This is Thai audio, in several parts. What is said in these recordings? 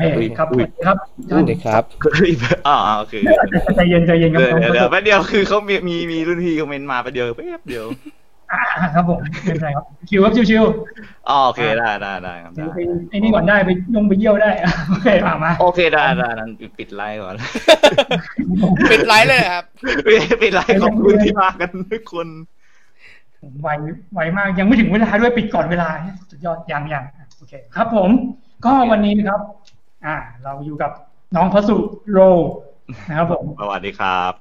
เอ้ยครับสวัสดีครับสวัสดีครับอ่าโอเคใจเย็นใจเย็นครับเดี๋ยวเดี๋ยวแป๊บเดียวคือเขามีมีมีรุ่นพี่คอมเมนต์มาแป๊บเดียวแป๊บเดียวอ่าครับผมไม่เป็นไรครับชิวครับชิวชิวอ๋อโอเคได้ได้ได้ครับได้ไปไอ้นี่ก่อนได้ไปยงไปเยี่ยวได้โอเคมามาโอเคได้ได้งั้นปิดไลฟ์ก่อนปิดไลฟ์เลยครับปิดไลฟ์ขอบคุณที่มากันทุกคนไวไวมากยังไม่ถึงเวลาด้วยปิดก่อนเวลาสุดยอดยังยังโอเคครับผมก็วันนี้นะครับ อ่า เราอยู่กับน้องพระสุโรนะครับผมสวัสดีครับ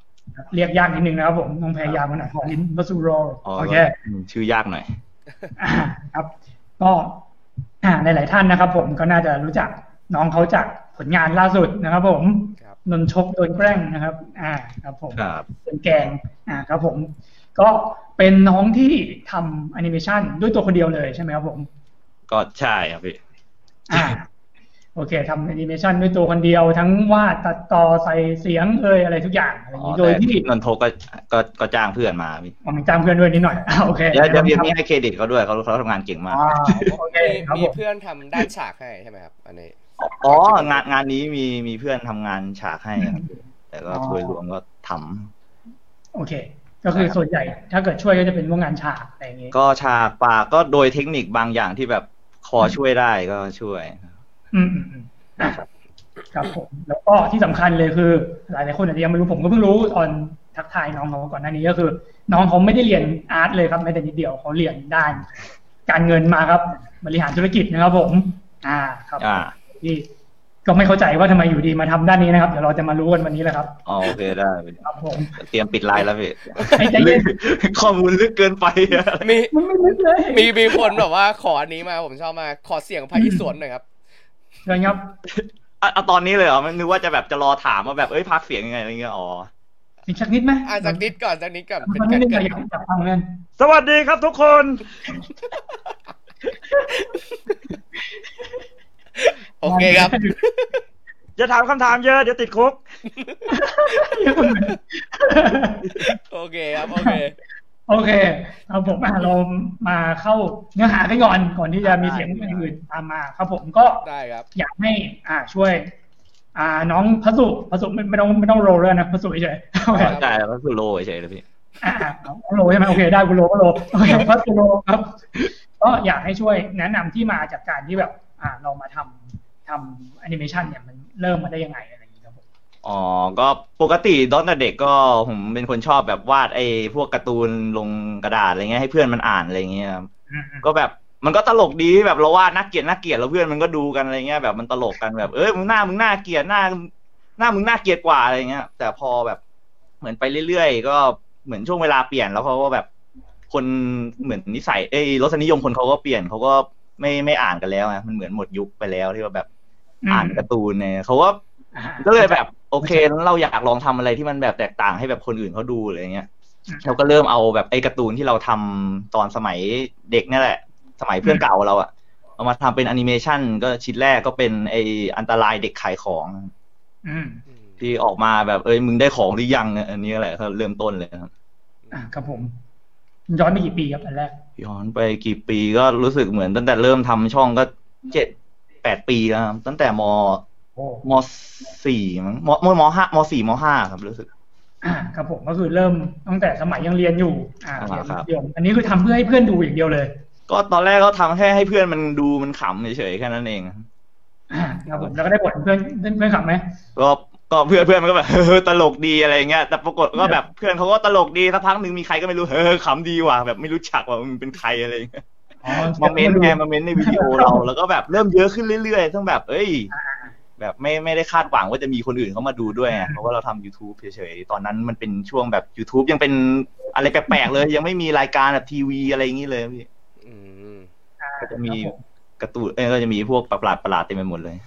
เรียกยากนิดนึงนะครับผมต้องพยายามมาหน่อยขอลิ้นพระสุโรอ๋อโอเคชื่อยากหน่อยอ่าครับ ก็อ่าหลายๆท่านนะครับ ผมก็น่าจะรู้จักน้องเขาจากผลงานล่าสุดนะครับ ผมครับนนชกโดนแกล้งนะครับ อ่า ครับผมครับเป็นแกง อ่า ครับผม ก็เป็นน้องที่ทำแอนิเมชันด้วยตัวคนเดียวเลยใช่ไหมครับผม ก็ใช่ครับพี่ อ่า โอเคทำแอนิเมชันด้วยตัวคนเดียวทั้งวาดตัดต่อใส่เสียงเอยอะไรทุกอย่างอะไรอย่างอ๋อนี้โดยแต่ที่นนทกก็ก็ก็จ้างเพื่อนมาพี่ผมจ้างเพื่อนด้วยนิดหน่อยอ่าโอเคเดี๋ยวเดี๋ยวเดี๋ยวมีให้เครดิตเขาด้วยเขาเขาทำงานเก่งมากอ่าโอเคมีครับมีผมเพื่อนทำด้านฉากให้ใช่ไหมครับอันนี้อ๋องานงานนี้มีมีเพื่อนทำงานฉากให้ครับแต่ก็อ๋อโดยรวมก็ทำโอเค ก็คือส่วนใหญ่ ถ้าเกิดช่วยก็จะเป็นพวกงานฉากอะไรอย่างงี้ก็ฉากปากก็โดยเทคนิคบางอย่างที่แบบคอช่วยได้ก็ช่วย อืมอืมอืมอะครับผมแล้วก็ที่สำคัญเลยคือ หลายหลายๆคนอาจจะยังไม่รู้ผมก็เพิ่งรู้ตอนทักทายน้องเขาก่อนหน้านี้ก็คือ น้องเขาไม่ได้เรียนอาร์ตเลยครับแม้แต่นิดเดียวเขาเรียนด้าน การเงินมาครับ บริหารธุรกิจนะครับผม อ่าครับอ่าที่ก็ไม่เข้าใจว่าทำไมอยู่ดีมาทำด้านนี้นะครับ เดี๋ยวเราจะมารู้กันวันนี้แหละครับอ๋อโอเคได้ครับผมเตรียมปิดไลน์แล้วพี่ไอ้ใจเย็นข้อมูลลึกเกินไปอะมีมันไม่ลึกเลยมีมีคนแบบว่าขออันนี้มาผมชอบมากขอเสียงพระอิศวรหน่อยครับ เชิญครับอะเอาตอนนี้เลยเหรอมันนึกว่าจะแบบจะรอถามว่าแบบเอ้ยพักเสียงยังไงอะไรเงี้ยอ๋ออีกสักนิดไหมอะจากนิดก่อนจากนิดก่อนเป็นมันกานิรดนึงเกิดอยากอยากฟังเงินสวัสดีครับทุกคน โอเคครับจะถามคำถามเยอะ เดี๋ยวติดคุก โอเคครับ โอเค โอเคเอาผมอะเรามาเข้าเนื้อหากันก่อนก่อนที่จะมีเสียงอื่นๆตามมาครับผมก็ได้ครับอยากให้อ่าช่วย อ่าน้องพัสุพัสุไม่ไม่ต้องไม่ต้องโรลเลยนะพัสุเฉยๆโอเคครับใช่แล้วก็คือโลเฉยๆเลยพี่อ่าอ่าเอาโรใช่ไหมโอเคได้กูโรก็โรโอเคพัสุโรครับ ก็อยากให้ช่วยแนะนำที่มาจากการที่แบบ อ่าเรามาทำทำแอนิเมชันเนี่ยมันเริ่มมาได้ยังไงอะไร อย่างนี้ครับผมอ๋อ ก็ปกติตอนแต่เด็กก็ผมเป็นคนชอบแบบวาดไอ้พวกการ์ตูนลงกระดาษอะไรเงี้ยให้เพื่อนมันอ่านอะไรเงี้ยครับอืมอืมก็แบบมันก็ตลกดีแบบเราวาดน่าเกลียดน่าเกลียดแล้วเพื่อนมันก็ดูกันอะไรเงี้ยแบบมันตลกกันแบบเอ้ยมึงหน้ามึงน่าเกลียดหน้า หน้ามึงน่าเกลียดกว่าอะไรเงี้ย แต่พอแบบเหมือนไปเรื่อยๆ ก็เหมือนช่วงเวลาเปลี่ยนแล้วเขาก็แบบคนเหมือนนิสัยเอ้ยรสนิยมคนเขาก็เปลี่ยนเขาก็ไม่ไม่อ่านกันแล้วไงมันเหมือนหมดยุคไปแล้วที่ว่าแบบอ่านการ์ตูนเนี่ยเขาก็อ่า ก็เลยแบบ โอเคแล้วเราอยากลองทำอะไรที่มันแบบแตกต่างให้แบบคนอื่นเขาดูอะไรเงี้ยเราก็เริ่มเอาแบบไอ้การ์ตูนที่เราทำตอนสมัยเด็กนี่แหละ สมัยเพื่อนเก่าเราอะเอามาทำเป็นแอนิเมชันก็ชิ้นแรกก็เป็นไออันตรายเด็กขายของอืมที่ออกมาแบบเอ้ยมึงได้ของหรือยังเนี่ยอันนี้แหละเขาเริ่มต้นเลยครับอ่าครับผม ย้อนไปกี่ปีครับอันแรก ย้อนไปกี่ปีก็รู้สึกเหมือนตั้งแต่เริ่มทำช่องก็เจ็ดแปดปีแล้วครับตั้งแต่มโอ้ มสี่มั้งมมมห้ามสี่มห้าครับรู้สึก อ่าครับผมก็คือเริ่มตั้งแต่สมัยยังเรียนอยู่ อ่าอ่าเรียนครับเดียวอันนี้คือทำเพื่อให้เพื่อนดูอย่างเดียวเลย ก็ตอนแรกก็ทำแค่ให้เพื่อนมันดูมันขำเฉยๆแค่นั้นเองอ่าครับผมแล้วก็ได้ผลเพื่อนเพื่อนเพื่อนขับไหมก็ก็เพื่อนเพื่อนมันก็แบบเฮ้อตลกดีอะไรเงี้ยแต่ปรากฏก็แบบเพื่อนเขาก็ตลกดีสักพักหนึ่งมีใครก็ไม่รู้เฮ้อขำดีว่ะแบบไม่รู้จักว่ามึงเป็นใครอะไรเงี้ยอ๋อมาเม้นต์ไงมาเม้นต์ในวิดีโอเราแล้วก็แบบเริ่มเยอะขึ้นเรื่อยๆต้องแบบ เอ้ย แบบไม่ไม่ได้คาดหวังว่าจะมีคนอื่นเข้ามาดูด้วยไงเพราะว่าเราทำ YouTube เฉยๆ ตอนนั้นมันเป็นช่วงแบบ YouTube ยังเป็นอะไรแปลกๆเลย ยังไม่มีรายการแบบทีวีอะไรอย่างนี้เลยพี่อืมอ่าก็จะมีครับผการ์ตูนเอ้ยก็จะมีพวกประหลาดประหลาดๆเต็มไปหมดเลย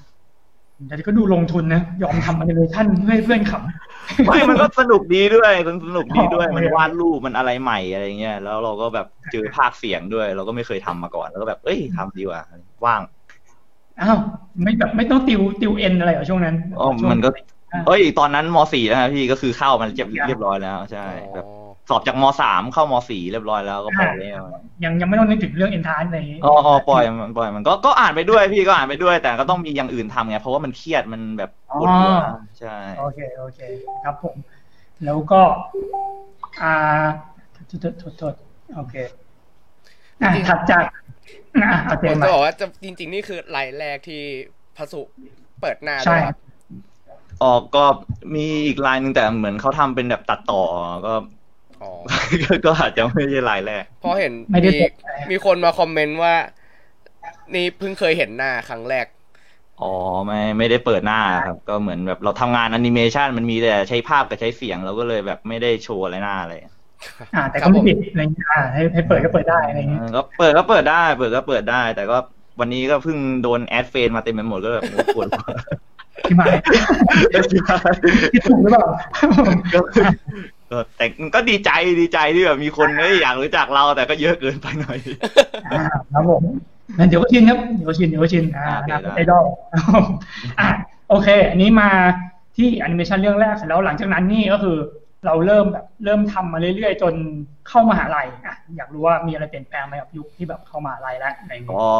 แต่ที่ก็ดูลงทุนนะ ยอมทำแอนิเมชันเพื่อให้เพื่อนขไม่มันก็สนุกดีด้วยมันสนุกดีด้วยอ๋อมันวาดรูปมันอะไรใหม่อะไรเงี้ยแล้วเราก็แบบเจอภาคเสียงด้วย เราก็ไม่เคยทำมาก่อน แล้วก็แบบ เอ้ยทำดีว่ะว่างำ อ้าวไม่แบบไม่ต้องติวติวเอ็นอะไรเหรอช่วงนั้นอ๋อช่วงมันก็อ่าเอ้ย ตอนนั้นมสี่แล้วนะพี่ก็คือเข้ามันเรียบเรียบร้อยแล้วใช่แบบอ๋อสอบจากมสามเข้ามสี่เรียบร้อยแล้วก็พอแล้วยังยังไม่ต้องนึกถึงเรื่องเอนทานในอ๋ออ๋อปล่อยมันปล่อยมันก็ก็อ่านไปด้วยพี่ก็อ่านไปด้วย แต่ก็ต้องมีอย่างอื่นทำไงเพราะว่ามันเครียดมันแบบปวดหัวใช่โอเคโอเคครับผม แล้วก็อ่าโทษโทษโทษโอเคอะถัดจากอะเอาเจ ผมมจะมาบอกว่าจะจริง ๆ นี่คือไลน์แรกที่พระสุเปิดหน้าใช่ด้วยครับออกก็มีอีกลายหนึ่งแต่เหมือนเขาทำเป็นแบบตัดต่อก็อ๋อก็ก็อาจจะไม่ใช่ลายแรกเพราะเห็นไม่ได้มีเปิดมีคนมาคอมเมนต์ว่า นี่เพิ่งเคยเห็นหน้าครั้งแรก อ๋อไม่ไม่ได้เปิดหน้าครับ ก็เหมือนแบบเราทำงานแอนิเมชันมันมีแต่ใช้ภาพกับใช้เสียงเราก็เลยแบบไม่ได้โชว์อะไรหน้าเลย อ่า แต่ก็ไม่ผิดอะไรเงี้ยอ่าให้ให้เปิดก็เปิดได้อะไรเงี้ยเออก็เปิดก็เปิดได้ เปิดก็เปิดได้ แต่ก็วันนี้ก็เพิ่งโดน add friend มาเต็มไปหมดก็แบบโอ้ปวดหัวที่หมายที่ถูกหรือเปล่าก็ก็แต่ก็ดีใจดีใจที่แบบมีคนเอ้ยอยากรู้จักเราแต่ก็เยอะเกินไปหน่อยอ่าครับผมงั้นเดี๋ยวก็ชินครับเดี๋ยวก็ชินเดี๋ยวก็ชินอ่าโอเคนะได้ไอดอลอะโอเค อันนี้มาที่แอนิเมชันเรื่องแรกเสร็จแล้วหลังจากนั้นนี่ก็คือ เราเริ่มแบบเริ่มทำมาเรื่อยๆ จนเข้ามหาลัยอะอยากรู้ว่ามีอะไรเปลี่ยนแปลงไหมกับยุคที่แบบเข้ามหาลัยแล้วอะไรอย่างเงี้ยก็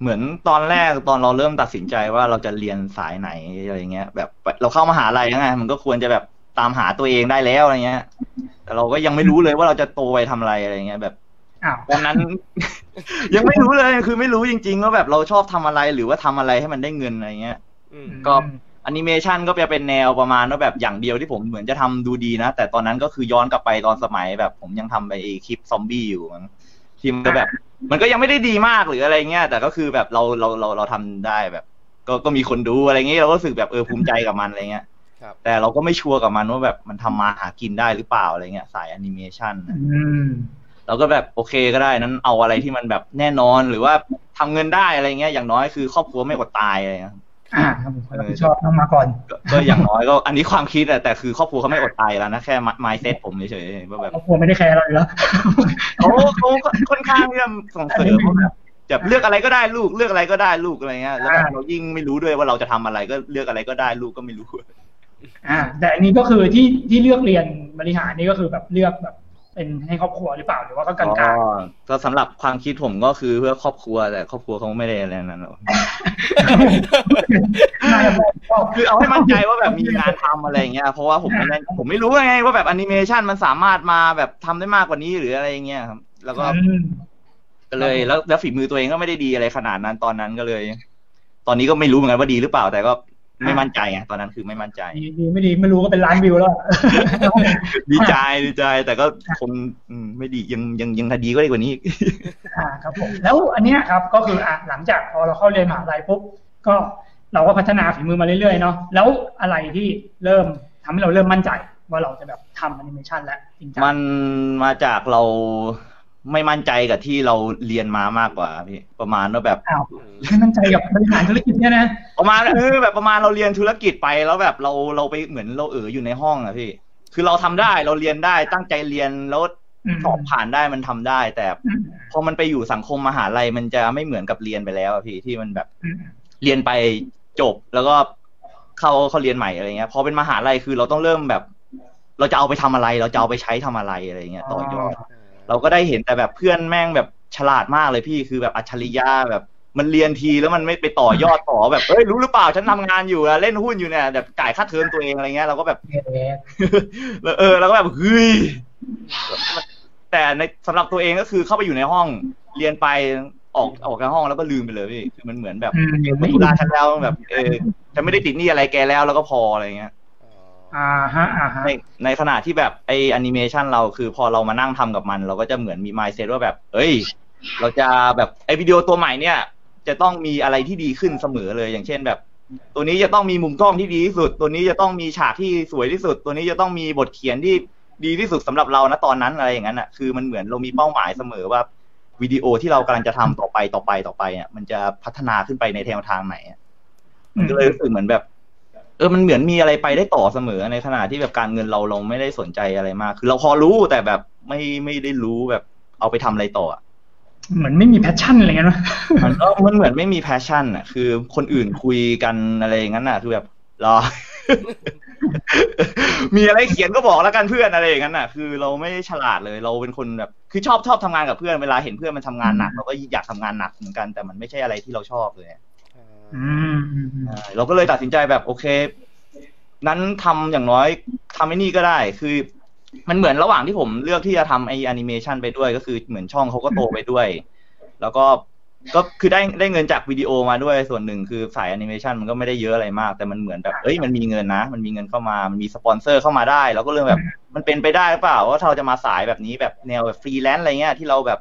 เหมือนตอนแรกตอนเราเริ่มตัดสินใจว่าเราจะเรียนสายไหนอะไรเงี้ย แบบเราเข้ามหาลัยแล้วไงมันก็ควรจะแบบตามหาตัวเองได้แล้วอะไรเงี้ย แต่เราก็ยังไม่รู้เลยว่าเราจะโตไปทำอะไรอะไรเงี้ยแบบอ้าวตอนนั้น ยังไม่รู้เลยคือไม่รู้จริงๆว่าแบบเราชอบทำอะไรหรือว่าทำอะไรให้มันได้เงินอะไรเงี้ยอืมก็แอนิเมชันก็จะเป็นแนวประมาณว่าแบบอย่างเดียวที่ผมเหมือนจะทำดูดีนะ แต่ตอนนั้นก็คือย้อนกลับไปตอนสมัยแบบผมยังทำไปไอ้คลิปซอมบี้อยู่มั้งที่มันก็แบบ มันก็ยังไม่ได้ดีมากหรืออะไรเงี้ยแต่ก็คือแบบเราเราเราเราทำได้แบบ ก็ก็มีคนดูอะไรเงี้ยเราก็รู้สึกแบบเออภูมิใจกับมันอะไรเงี้ยครับแต่เราก็ไม่ชัวร์กับมันว่าแบบมันทำมาหากินได้หรือเปล่าอะไรเงี้ยสายแอนิเมชันอืมเราก็แบบโอเคก็ได้นั้นเอาอะไรที่มันแบบแน่นอนหรือว่าทำเงินได้อะไรเงี้ยอย่างน้อยคือครอบครัวไม่อดตายอะไรเงี้ย อ่าครับผมคนรับผิดชอบต้องมาก่อนก็ก็อย่างน้อยก็อันนี้ความคิดอะแต่คือครอบครัวเขาไม่อดตายแล้วนะแค่ mindset ผมเฉยๆว่าแบบครอบครัวไม่ได้แคร์เราอยู่แล้วเขาเขาก็ค่อนข้างที่จะส่งเสริมว่าแบบแบบเลือกอะไรก็ได้ลูกเลือกอะไรก็ได้ลูกอะไรเงี้ยแล้วแบบอ่าเรายิ่งไม่รู้ด้วยว่าเราจะทำอะไรก็เลือกอะไรก็ได้ลูกก็ไม่รู้อ่า แต่อันนี้ก็คือที่ที่เลือกเรียนบริหารนี่ก็คือแบบเลือกแบบ เป็นให้ครอบครัวหรือเปล่าหรือว่าก็กลางอ๋อก็สำหรับความคิดผมก็คือเพื่อครอบครัวแต่ครอบครัวเขาไม่ได้อะไรนั้นหรอกๆน่าจะบอกว่าคือเอาให้มั่นใจว่าแบบมีงานทำอะไรอย่างเงี้ยเพราะว่าผมไม่ได้ผมไม่รู้ไงว่าแบบแอนิเมชันมันสามารถมาแบบทำได้มากกว่านี้หรืออะไรอย่างเงี้ยครับ แล้วก็อืมก็เลยแล้วแล้วฝีมือตัวเองก็ไม่ได้ดีอะไรขนาดนั้นตอนนั้นก็เลย ตอนนี้ก็ไม่รู้เหมือนกันว่าดีหรือเปล่า แต่ก็ ไม่มั่นใจไงตอนนั้นคือไม่มั่นใจดีดีไม่ดีไม่รู้ก็เป็นล้านวิวแล้วอะดีใจดีใจ แต่ก็คงอืมไม่ดียังยังยังถ้าดีก็ดีกว่านี้อีกอ่าครับผมแล้วอันเนี้ยครับก็คืออะหลังจากพอเราเข้าเรียนมหาลัยปุ๊บก็เราก็พัฒนาฝีมือมาเรื่อยๆเนาะแล้วอะไรที่เริ่มทำให้เราเริ่มมั่นใจว่าเราจะแบบทำแอนิเมชันแล้วจริงจังมันมาจากเรา ไม่มั่นใจกับที่เราเรียนมามากกว่าพี่ประมาณว่าแบบอ้าวไม่มั่นใจกับบริหารธุรกิจเนี่ยนะประมาณเออแบบประมาณเราเรียนธุรกิจไปแล้วแบบเราเราไปเหมือนเราเอออยู่ในห้องอะพี่ คือเราทำได้เราเรียนได้ตั้งใจเรียนแล้วมสอบผ่านได้มันทำได้ แต่อืมพอมันไปอยู่สังคมมหาลัยมันจะไม่เหมือนกับเรียนไปแล้วอะพี่ที่มันแบบอืมเรียนไปจบแล้วก็เข้าเขาเรียนใหม่อะไรเงี้ยพอเป็นมหาลัยคือเราต้องเริ่มแบบ เราจะเอาไปทำอะไร เราจะเอาไปใช้ทำอะไรอะไรเงี้ยต่อยอด เราก็ได้เห็นแต่แบบเพื่อนแม่งแบบฉลาดมากเลยพี่คือแบบอัจฉริยะแบบ มันเรียนทีแล้วมันไม่ไปต่อยอดต่อแบบเอ้ยรู้หรือเปล่าฉันทำงานอยู่อะเล่นหุ้นอยู่เนี่ยแบบจ่ายค่าเทอมตัวเองอะไรเงี้ยเราก็แบบเอ๊ะเออเราก็แบบเฮ้ยแต่ในสำหรับตัวเองก็คือเข้าไปอยู่ในห้องเรียนไปออกออกจากห้องแล้วก็ลืมไปเลยพี่คือมันเหมือนแบบอืมไม่ธุระฉันแล้วแบบเออฉันไม่ได้ติดหนี้อะไรแกแล้วแล้วก็พออะไรเงี้ย อ่าฮะอ่าฮะในในขณะที่แบบไอแอนิเมชันเราคือพอเรามานั่งทำกับมัน เราก็จะเหมือนมีมายเซตว่าแบบ เอ้ย เราจะแบบไอวิดีโอตัวใหม่เนี่ย จะต้องมีอะไรที่ดีขึ้นเสมอเลยอย่างเช่นแบบ ตัวนี้จะต้องมีมุมกล้องที่ดีที่สุด ตัวนี้จะต้องมีฉากที่สวยที่สุด ตัวนี้จะต้องมีบทเขียนที่ดีที่สุดสำหรับเรานะตอนนั้นอะไรอย่างนั้นอะคือมันเหมือนเรามีเป้าหมายเสมอว่าวิดีโอที่เรากำลังจะทำต่อไปต่อไปต่อไปอะมันจะพัฒนาขึ้นไปในแนวทางไหนอะมันก็เลยรู้สึกเหมือนแบบ ออมันเหมือนมีอะไรไปได้ต่อเสมอในขณะที่แบบการเงินเราเราไม่ได้สนใจอะไรมาก คือเราพอรู้แต่แบบไม่ไม่ได้รู้แบบเอาไปทำอะไรต่ออะเหมือนไม่มี passion อะไรเงี้ยนะมันก็มันเหมือนไม่มี passion อะ คือคนอื่นคุยกันอะไรอย่างนั้นอะ คือแบบรอ มีอะไรเขียนก็บอกแล้วกันเพื่อนอะไรอย่างนั้นน่ะ คือเราไม่ได้ฉลาดเลย เราเป็นคนแบบ คือชอบชอบทำงานกับเพื่อน เวลาเห็นเพื่อนมันทำงานหนักเราก็อยากทำงานหนักเหมือนกัน แต่มันไม่ใช่อะไรที่เราชอบเลยอืมอืมอืมใช่ เราก็เลยตัดสินใจแบบโอเค งั้นทำอย่างน้อยทำไอ้นี่ก็ได้ คือ มันเหมือนระหว่างที่ผมเลือกที่จะทำไอแอนิเมชันไปด้วย ก็คือเหมือนช่องเขาก็โตไปด้วย แล้วก็ก็คือได้ได้เงินจากวิดีโอมาด้วยส่วนหนึ่งคือสายแอนิเมชันมันก็ไม่ได้เยอะอะไรมาก แต่มันเหมือนแบบเอ้ยมันมีเงินนะ มันมีเงินเข้ามา มันมีสปอนเซอร์เข้ามาได้เราก็เลยแบบ มันเป็นไปได้หรือเปล่าว่าเราจะมาสายแบบนี้แบบแนวแบบฟรีแลนซ์อะไรเงี้ยที่เราแบบ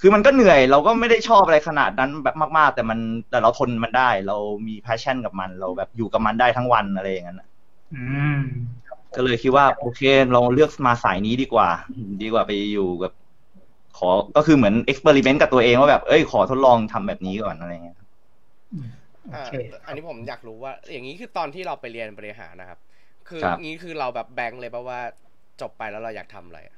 คือมันก็เหนื่อยเราก็ไม่ได้ชอบอะไรขนาดนั้นแบบมากๆ แต่มันแต่เราทนมันได้ เรามี passion กับมัน เราแบบอยู่กับมันได้ทั้งวันอะไรอย่างนั้นน่ะอืมก็เลยคิดว่า โอเค เราเลือกมาสายนี้ดีกว่า ดีกว่าไปอยู่กับ ขอก็คือเหมือน experiment กับตัวเองว่าแบบเอ้ยขอทดลองทำแบบนี้ก่อนอะไรเงี้ยโออ่าเคอันนี้ผมอยากรู้ว่า อย่างนี้คือตอนที่เราไปเรียนบริหารนะครับ คือครับงี้คือเราแบบแบงค์เลยป่ะว่าจบไปแล้วเราอยากทำอะไรอะก็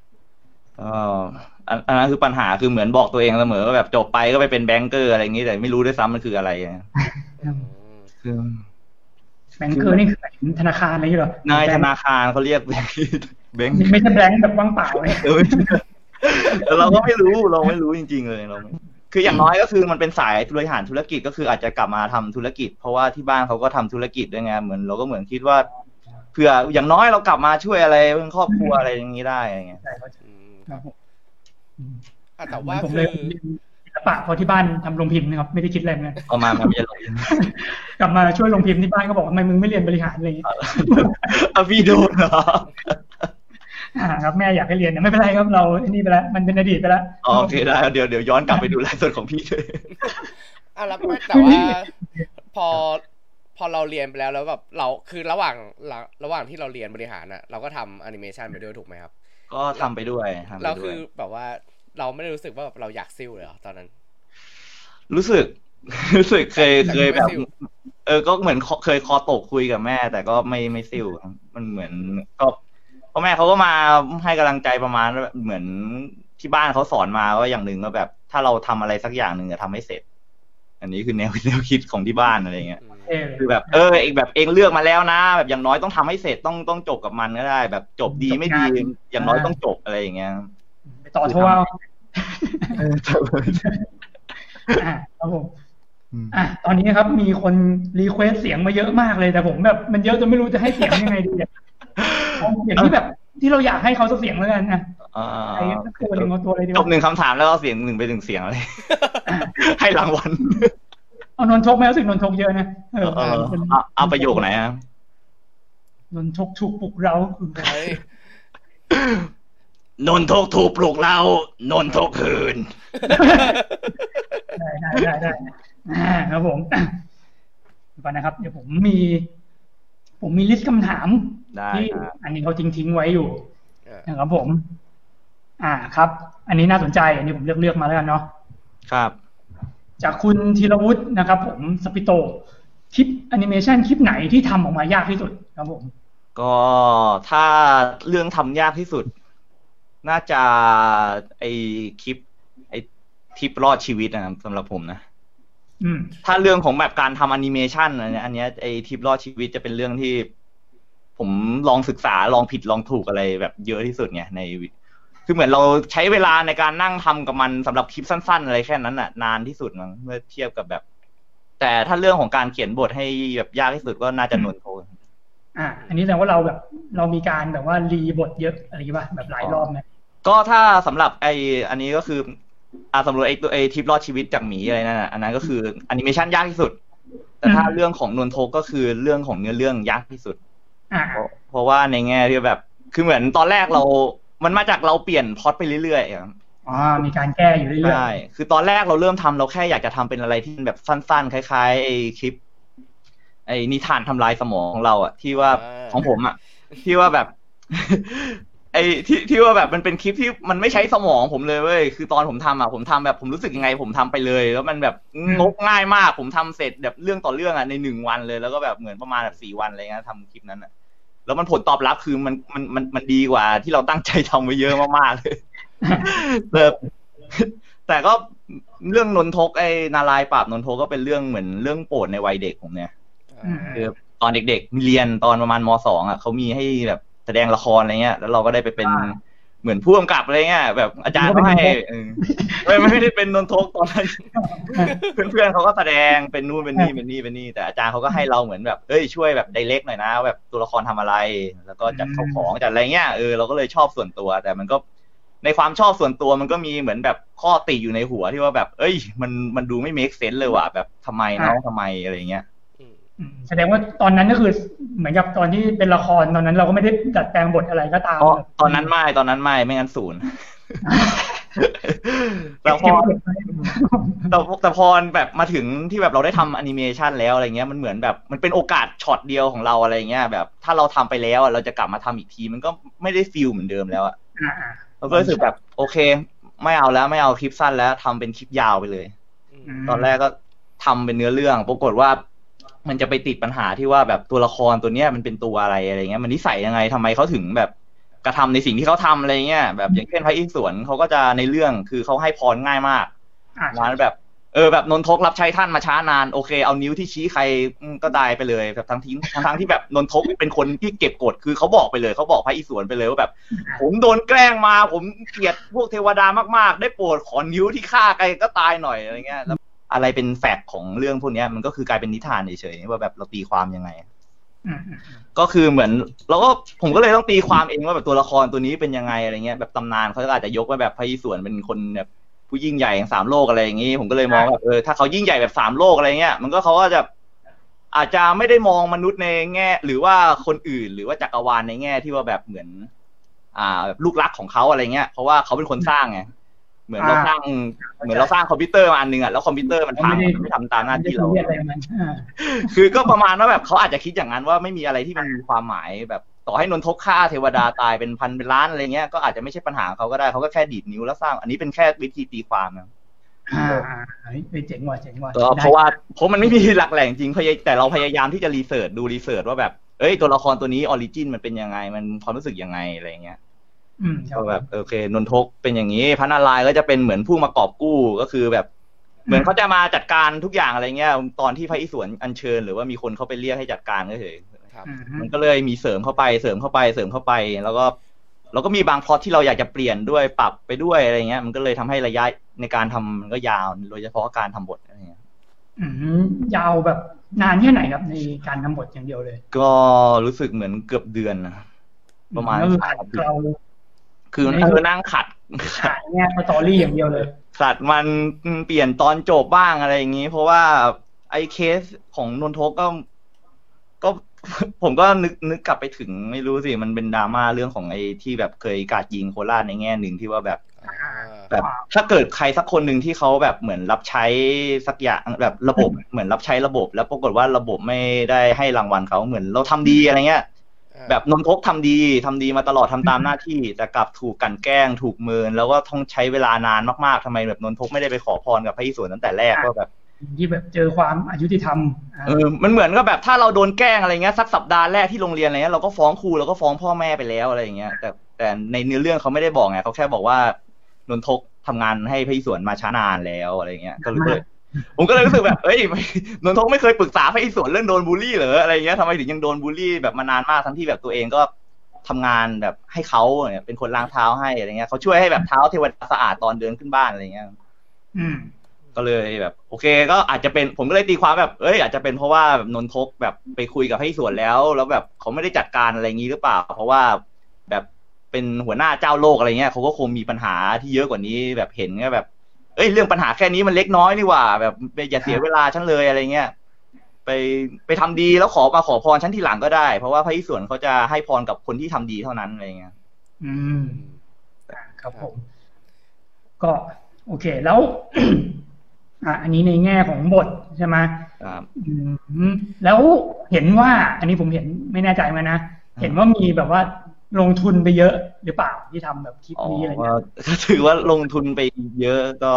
อันอันนั้นคือปัญหาคือเหมือนบอกตัวเองเสมอว่าแบบจบไปก็ไปเป็นแบงเกอร์อะไรอย่างนี้แต่ไม่รู้ด้วยซ้ำมันคืออะไรอะอืมคือแบงค์เกอร์นี่คือหมายถึงธนาคารอะไรอย่างเงี้ยเหรอนายธนาคารเขาเรียกแบงค์ไม่ใช่แบงค์แบบว่างเปล่าเลยเออไม่ใช่แต่เราก็ไม่รู้เราไม่รู้จริง ๆ เลยเราไม่คืออย่างน้อยก็คือมันเป็นสายบริหารธุรกิจก็คืออาจจะกลับมาทำธุรกิจ เพราะว่าที่บ้านเขาก็ทำธุรกิจด้วยไงเหมือนเราก็เหมือนคิดว่าเผื่ออย่างน้อยเรากลับมาช่วยอะไรเรื่องครอบครัวอะไรอย่างนี้ได้อะไรเงี้ย ใช่เข้าใจอืมครับผมอืมอะแต่ว่าผมคืเลยอเรียนศิลปะเพราะที่บ้านทำโรงพิมพ์นะครับไม่ได้คิดอะไรเหมือนกันเอามามันไม่จะลงกลับมาช่วยโรงพิมพ์ที่บ้านก็บอกทำไมมึงไม่เรียนบริหารอะไรอย่างเงี้ยเอาพี่โดนเหรออ่าครับแม่อยากให้เรียนแต่ไม่เป็นไรครับเราไอ้นี่ไปแล้วมันเป็นอดีตไปแล้วอ๋อโอเคได้เดี๋ยวเดี๋ยวย้อนกลับไปดูไลฟ์สดของพี่ด้วยอะแล้วไม่แต่ว่าพอพอเราเรียนไปแล้วแล้วแบบเราคือระหว่างระระหว่างที่เราเรียนบริหารน่ะเราก็ทำแอนิเมชันไปด้วยถูกไหมครับ ก็ทำไปด้วยทำไปเราด้คืวยอแบบว่าเราไม่ได้รู้สึกว่าแบบเราอยากซิ่วเลยเหรอตอนนั้น รู้สึกรู้สึกเคยเคยแบบไม่ซิ่วเออ ก็เหมือนเคยคอตกคุยกับแม่ แต่ก็ไม่ไม่ซิ่วครับมันเหมือนก็พ่อแม่เขาก็มาให้กำลังใจประมาณว่าเหมือนที่บ้านเขาสอนมาว่าอย่างหนึ่งก็แบบ ถ้าเราทำอะไรสักอย่างหนึ่งจะทำให้เสร็จ อันนี้คือแนวแนวคิดของที่บ้านอะไรเงี้ยอืมเออ คือแบบเออเองแบบเองเลือกมาแล้วนะ แบบอย่างน้อยต้องทำให้เสร็จต้องต้องจบกับมันก็ได้ แบบจบดีไม่ดีอย่างน้อยต้องจบอะไรอย่างเงี้ยไปต่อโทรเอาเอออ่าครับผมอะตอนนี้ครับมีคน request เสียงมาเยอะมากเลยแต่ผมแบบมันเยอะจนไม่รู้จะให้เสียงยังไงดีอะเอาเสียงที่แบบที่เราอยากให้เขาสักเสียงแล้วกันนะอ่าไอ้สักตัวหนึ่งเอาตัวอะไรดีจบวะหนึ่งคำถามแล้วเอาเสียงหนึ่งไปถึงเสียงเลยให้รางวัล เอานนทกไหมรู้สึกนนทกเยอะนะเออเออเอาเอาประโยคไหนอะนนทกถูกปลุกเราคือเฮ้ยนนทกถูกปลุกเรานนทกคืน ได้ได้ได้ได้อ่าครับผมเดี๋ยวก่อนนะครับ เดี๋ยวผมมี ผมมีลิสต์คำถามได้ที่ครับอันนี้เขาทิ้งทิ้งๆไว้อยู่เออนะครับผม อ่าครับ อันนี้น่าสนใจ อันนี้ผมเลือกเลือกมาแล้วกันเนาะครับ จากคุณธีรวุฒินะครับ ผมสปิโตคลิปแอนิเมชันคลิปไหนที่ทำออกมายากที่สุดครับผม ก็ถ้าเรื่องทำยากที่สุด น่าจะไอคลิป ไอทริปรอดชีวิตนะครับสำหรับผมนะอืมถ้าเรื่องของแบบการทำแอนิเมชันอันเนี้ยอันเนี้ยไอทริปรอดชีวิตจะเป็นเรื่องที่ ผมลองศึกษาลองผิดลองถูกอะไรแบบเยอะที่สุดไงในวิ คือเหมือนเราใช้เวลาในการนั่งทำกับมันสำหรับคลิปสั้น ๆ อะไรแค่นั้นน่ะ นานที่สุดมั้งเมื่อเทียบกับแบบ แต่ถ้าเรื่องของการเขียนบทให้แบบยากที่สุดก็น่าจะนนโทนอ่า อันนี้แสดงว่าเราแบบ เรามีการแบบว่ารีบทเยอะอะไรอย่างงี้ป่ะแบบหลายรอบไหมก็ถ้าสำหรับไออันนี้ก็คืออ่าสำหรับไอตัวไอทริปรอดชีวิตจากหมีอะไรนั่นน่ะอันนั้นก็คือแอนิเมชันยากที่สุด แต่ถ้าเรื่องของนนโทก็คือเรื่องของเนื้อเรื่องยากที่สุดอ่าเพราะเพราะว่าในแง่ที่แบบ คือเหมือนตอนแรกเรา มันมาจากเราเปลี่ยนพล็อตไปเรื่อยๆอะอ๋อมีการแก้อยู่เรื่อยใช่คือตอนแรกเราเริ่มทำเราแค่อยากจะทำเป็นอะไรที่แบบสั้นๆ คล้ายๆไอคลิป ไอนิทานทำลายสมองของเราอะที่ว่าอ่าของผมอะที่ว่าแบบไอที่ที่ว่าแบบมันเป็นคลิปที่มันไม่ใช้สมองผมเลยเว้ยคือตอนผมทำอะผมทำแบบผมรู้สึกยังไง ผมทำไปเลย แล้วมันแบบงกง่ายมาก ผมทำเสร็จแบบเรื่องต่อเรื่องอะในหนึ่งวันเลยแล้วก็แบบเหมือนประมาณแบบสี่วันอะไรเงี้ยทำคลิปนั้นอะ แล้วมันผลตอบรับคือมันมันมันมันดีกว่า ที่เราตั้งใจทำไว้เยอะมากๆเลยแบบแต่ก็เรื่องนนทกไอ้นารายณ์ปราบนนทกก็เป็นเรื่องเหมือนเรื่องโปรดในวัยเด็กผมเนี่ยอืมคือตอนเด็กๆเรียนตอนประมาณมสองอะเขามีให้แบบแสดงละครอะไรเงี้ย แล้วเราก็ได้ไปเป็นอ่า เหมือนผู้กำกับอะไรเงี้ยแบบอาจารย์เขาให้เออไม่ไม่ได้เป็นนนทกตอนนั้นเพื่อนๆเขาก็แสดงเป็นนู่นเป็นนี่เป็นนี่เป็นนี่ แต่อาจารย์เขาก็ให้เราเหมือนแบบเอ้ยช่วยแบบไดเรกหน่อยนะ แบบตัวละครทำอะไร แล้วก็จัดเข้าของจัดอะไรเงี้ยเออเราก็เลยชอบส่วนตัว แต่มันก็ในความชอบส่วนตัวมันก็มีเหมือนแบบข้อติอยู่ในหัวที่ว่าแบบ เอ้ย มันมันดูไม่เมคเซน s ์เลยว่ะแบบทำไมเนาะทำไมอะไรเงี้ยอืมอืม แสดงว่าตอนนั้นก็คือเหมือนกับตอนที่เป็นละครตอนนั้นเราก็ไม่ได้ดัดแปลงบทอะไรก็ตามเพราะตอนนั้นไม่ตอนนั้นไม่ไม่งั้นศูนย์แต่พอเก็บไว้แต่แต่พอแบบมาถึงที่แบบเราได้ทำแอนิเมชันแล้วอะไรเงี้ยมันเหมือนแบบมันเป็นโอกาสช็อตเดียวของเราอะไรเงี้ย แบบ ถ้าเราทำไปแล้วอะเราจะกลับมาทำอีกทีมันก็ไม่ได้ feel เหมือนเดิมแล้วอะอ่าอ่าเราก็รู้สึกแบบโอเค ไม่เอาแล้วไม่เอาคลิปสั้นแล้วทำเป็นคลิปยาวไปเลยอืมมตอนแรกก็ทำเป็นเนื้อเรื่อง ปรากฏว่า มันจะไปติดปัญหาที่ว่าแบบตัวละครตัวเนี้ยมันเป็นตัวอะไรอะไรเงี้ยมันนิสัยยังไงทำไมเขาถึงแบบกระทำในสิ่งที่เขาทำอะไรเงี้ยแบบอย่างเช่นพระอิศวรเขาก็จะในเรื่องคือเขาให้พรง่ายมากอ่าร้านแบบเออแบบนนทกรับใช้ท่านมาช้านานโอเคเอานิ้วที่ชี้ใครอืมก็ได้ไปเลยแบบทั้งที่ทั้งทั้งที่แบบนนทกเป็นคนที่เก็บกดคือเขาบอกไปเลยเขาบอกพระอิศวรไปเลยว่าแบบ ผมโดนแกล้งมา ผมเกลียดพวกเทวดามากๆ ได้โปรดขอนิ้วที่ฆ่าใครก็ตายหน่อยอะไรเงี้ยแล้ว อะไรเป็นแฟกต์ของเรื่องพวกเนี้ยมันก็คือกลายเป็นนิทานเฉยๆว่าแบบเราตีความยังไงอืมอืมอืมก็คือเหมือนเราก็ผมก็เลยต้องตีความเองว่าแบบตัวละครตัวนี้เป็นยังไงอะไรเงี้ยแบบตำนานเขาก็อาจจะยกว่าแบบพระอิศวรเป็นคนแบบผู้ยิ่งใหญ่แห่งสามโลกอะไรอย่างงี้ ผมก็เลยมองแบบเออถ้าเขายิ่งใหญ่แบบสามโลกอะไรเงี้ย มันก็เขาก็จะอาจจะไม่ได้มองมนุษย์ในแง่ หรือว่าคนอื่นหรือว่าจักรวาลในแง่ที่ว่าแบบเหมือน อ่าแบบลูกรักของเขาอะไรเงี้ยเพราะว่าเขาเป็นคนสร้างไง เหมือนเราสร้างเหมือนเราสร้างคอมพิวเตอร์มาอันหนึงอะแล้วคอมพิวเตอร์มันพังมันไม่ทำตามหน้าที่เราไม่ได้เรียกอะไรมันอ่าคือก็ประมาณว่าแบบเขาอาจจะคิดอย่างนั้นว่าไม่มีอะไรที่มันมีความหมายแบบต่อให้นนทกฆ่าเทวดาตายเป็นพันเป็นล้านอะไรเงี้ยก็อาจจะไม่ใช่ปัญหาของเขาก็ได้เขาก็แค่ดีดนิ้วแล้วสร้าง อันนี้เป็นแค่วิธีตีความนะอ่าอ่าเฮ้ยเฮ้ยเจ๋งว่ะเจ๋งว่ะก็เพราะว่าเพราะมันไม่มีหลักแหล่งจริงพยายแต่เราพยายามที่จะ research ดู research ว่าแบบเอ้ยตัวละครตัวนี้ origin มันเป็นยังไงมันความรู้สึกยังไงอะไรเงี้ยอืมครับ ก็แบบโอเคนนทกเป็นอย่างนี้พระนารายณ์ก็จะเป็นเหมือนผู้มากอบกู้ก็คือแบบ เหมือนเขาจะมาจัดการทุกอย่างอะไรเงี้ย ตอนที่พระอิศวรอัญเชิญ หรือว่ามีคนเข้าไปเรียกให้จัดการก็เฉยครับอืมมันก็เลยมีเสริมเข้าไปเสริมเข้าไปเสริมเข้าไป แล้วก็เราก็มีบางพล็อตที่เราอยากจะเปลี่ยนด้วยปรับไปด้วยอะไรเงี้ย มันก็เลยทำให้ระยะในการทำมันก็ยาวโดยเฉพาะการทำบทอะไรเงี้ยอืมยาวแบบนานแค่ไหนครับในการทำบทอย่างเดียวเลย ก็รู้สึกเหมือนเกือบเดือนนะประมาณก็คือสามเดือนเรา คือไม่คือนั่งขัดขายแง่สตอรี่อย่างเดียวเลยขัดมันเปลี่ยนตอนจบบ้างอะไรอย่างงี้ เพราะว่าไอ้เคสของนนทกก็ ก็ผมก็นึกนึกกลับไปถึงไม่รู้สิมันเป็นดราม่าเรื่องของไอ้ที่แบบเคยกราดยิงโคราชในแง่หนึ่งที่ว่าแบบอ่าแบบถ้าเกิดใครสักคนหนึ่งที่เขาแบบเหมือนรับใช้สักอย่างแบบระบบเหมือนรับใช้ระบบ แล้วปรากฏว่าระบบไม่ได้ให้รางวัลเขาเหมือนเราทำดีอะไรเงี้ย แบบนนทกทำดีทำดีมาตลอดทำตามหน้าที่ แต่กลับถูกกลันแกล้งถูกเมิน แล้วก็ต้องใช้เวลานานมากๆทำไมแบบนนทกไม่ได้ไปขอพรกับพระอิศวรตั้งแต่แรกว่าแบบที่แบบเจอความอายุติธรรมอ่าเออมันเหมือนกับแบบถ้าเราโดนแกล้งอะไรเงี้ยสักสัปดาห์แรกที่โรงเรียนอะไรเงี้ยเราก็ฟ้องครูเราก็ฟ้องพ่อแม่ไปแล้วอะไรอย่างเงี้ยแต่แต่ในเนื้อเรื่องเขาไม่ได้บอกไงเขาแค่บอกว่านนทกทำงานให้พระอิศวรมาช้านานแล้วอะไรเงี้ยก็เลย ผมก็เลยรู้สึกแบบเอ้ยนนทกไม่เคยปรึกษาพระอิศวรเรื่องโดนบูลลี่เหรออะไรเงี้ยทำไมถึงยังโดนบูลลี่แบบมานานมากทั้งที่แบบตัวเองก็ทำงานแบบให้เขาเนี่ยเป็นคนล้างเท้าให้อะไรเงี้ยเขาช่วยให้แบบเท้าเทวดาสะอาดตอนเดินขึ้นบ้านอะไรเงี้ยก็เลยแบบ โอเค ก็อาจจะเป็นผมก็เลยตีความแบบเอ้ยอาจจะเป็นเพราะว่าแบบนนทกแบบไปคุยกับพระอิศวรแล้ว แล้วแบบเขาไม่ได้จัดการอะไรอย่างนี้หรือเปล่า เพราะว่าแบบเป็นหัวหน้าเจ้าโลกอะไรเงี้ยเขาก็คงมีปัญหาที่เยอะกว่านี้แบบเห็นก็แบบ เอ้ยเรื่องปัญหาแค่นี้มันเล็กน้อยนี่หว่า แบบอย่าเสียเวลาฉันเลยอะไรเงี้ยไปไปทำดีแล้วขอมาขอพรฉันทีหลังก็ได้ เพราะว่าพระอิศวรเขาจะให้พรกับคนที่ทำดีเท่านั้นอะไรเงี้ย อืมอ่าครับผม ก็โอเคแล้ว อะอันนี้ในแง่ของบทใช่ไหมครับอืมแล้วเห็นว่า อันนี้ผมเห็นไม่แน่ใจมานะเห็นว่ามีแบบว่า ลงทุนไปเยอะหรือเปล่าที่ทำแบบคลิปอ๋อนี้อะไรก็เงี้ยก็ถือว่าลงทุนไปเยอะก็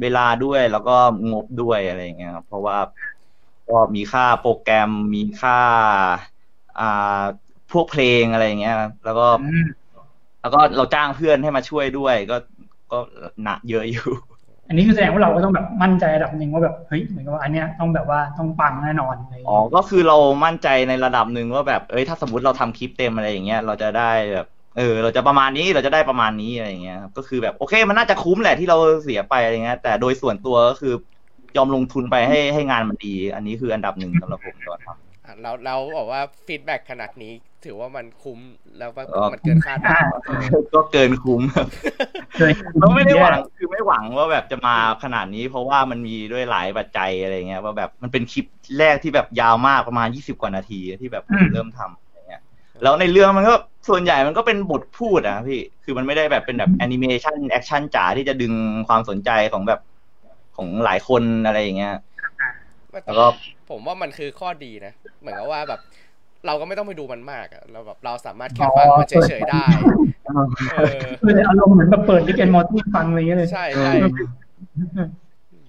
เวลาด้วยแล้วก็งบด้วยอะไรอย่างเงี้ยครับเพราะว่าก็มีค่าโปรแกรมมีค่า อ่าพวกเพลงอะไรอย่างเงี้ยครับแล้วก็อืมแล้วก็เราจ้างเพื่อนให้มาช่วยด้วย ก็ก็หนักเยอะอยู่ อันนี้คือแสดงว่าเราก็ต้องแบบมั่นใจระดับหนึ่งว่าแบบเฮ้ยเหมือนกับว่าอันเนี้ยต้องแบบว่าต้องปังแน่นอนอะไรอ๋อก็คือเรามั่นใจในระดับหนึ่งว่าแบบเอ้ยถ้าสมมติเราทำคลิปเต็มอะไรอย่างเงี้ยเราจะได้แบบเออเราจะประมาณนี้เราจะได้ประมาณนี้อะไรอย่างเงี้ยก็คือแบบโอเค มันน่าจะคุ้มแหละที่เราเสียไปอะไรเงี้ยแต่โดยส่วนตัวก็คือยอมลงทุนไปให้ให้งานมันดี อันนี้คืออันดับหนึ่งสำหรับผมตอนทำ เราเราบอกว่า feedback ขนาดนี้ ถือว่ามันคุ้มแล้วว่าอ๋อมันเกินคาดหวังเออก็เกินคุ้มครับเคยเราไม่ได้หวังคือไม่หวังว่าแบบจะมาขนาดนี้ เพราะว่ามันมีด้วยหลายปัจจัยอะไรเงี้ยว่าแบบมันเป็นคลิปแรกที่แบบยาวมากประมาณยี่สิบกว่านาทีที่แบบผมเริ่มทำอะไรเงี้ย แล้วในเรื่องมันก็ส่วนใหญ่มันก็เป็นบทพูดอะพี่ คือมันไม่ได้แบบเป็นแบบแอนิเมชัน action จ๋าที่จะดึงความสนใจของแบบของหลายคนอะไรอย่างเงี้ยแล้วก็ ผมว่ามันคือข้อดีนะ เหมือนกับว่าแบบ เราก็ไม่ต้องไปดูมันมากอะเราแบบเราสามารถแค่ฟังมันเฉยๆได้เออคืออารมณ์เหมือนแบบเปิด Rick and Morty ฟังอะไรอย่างเงี้ยเลยใช่ใช่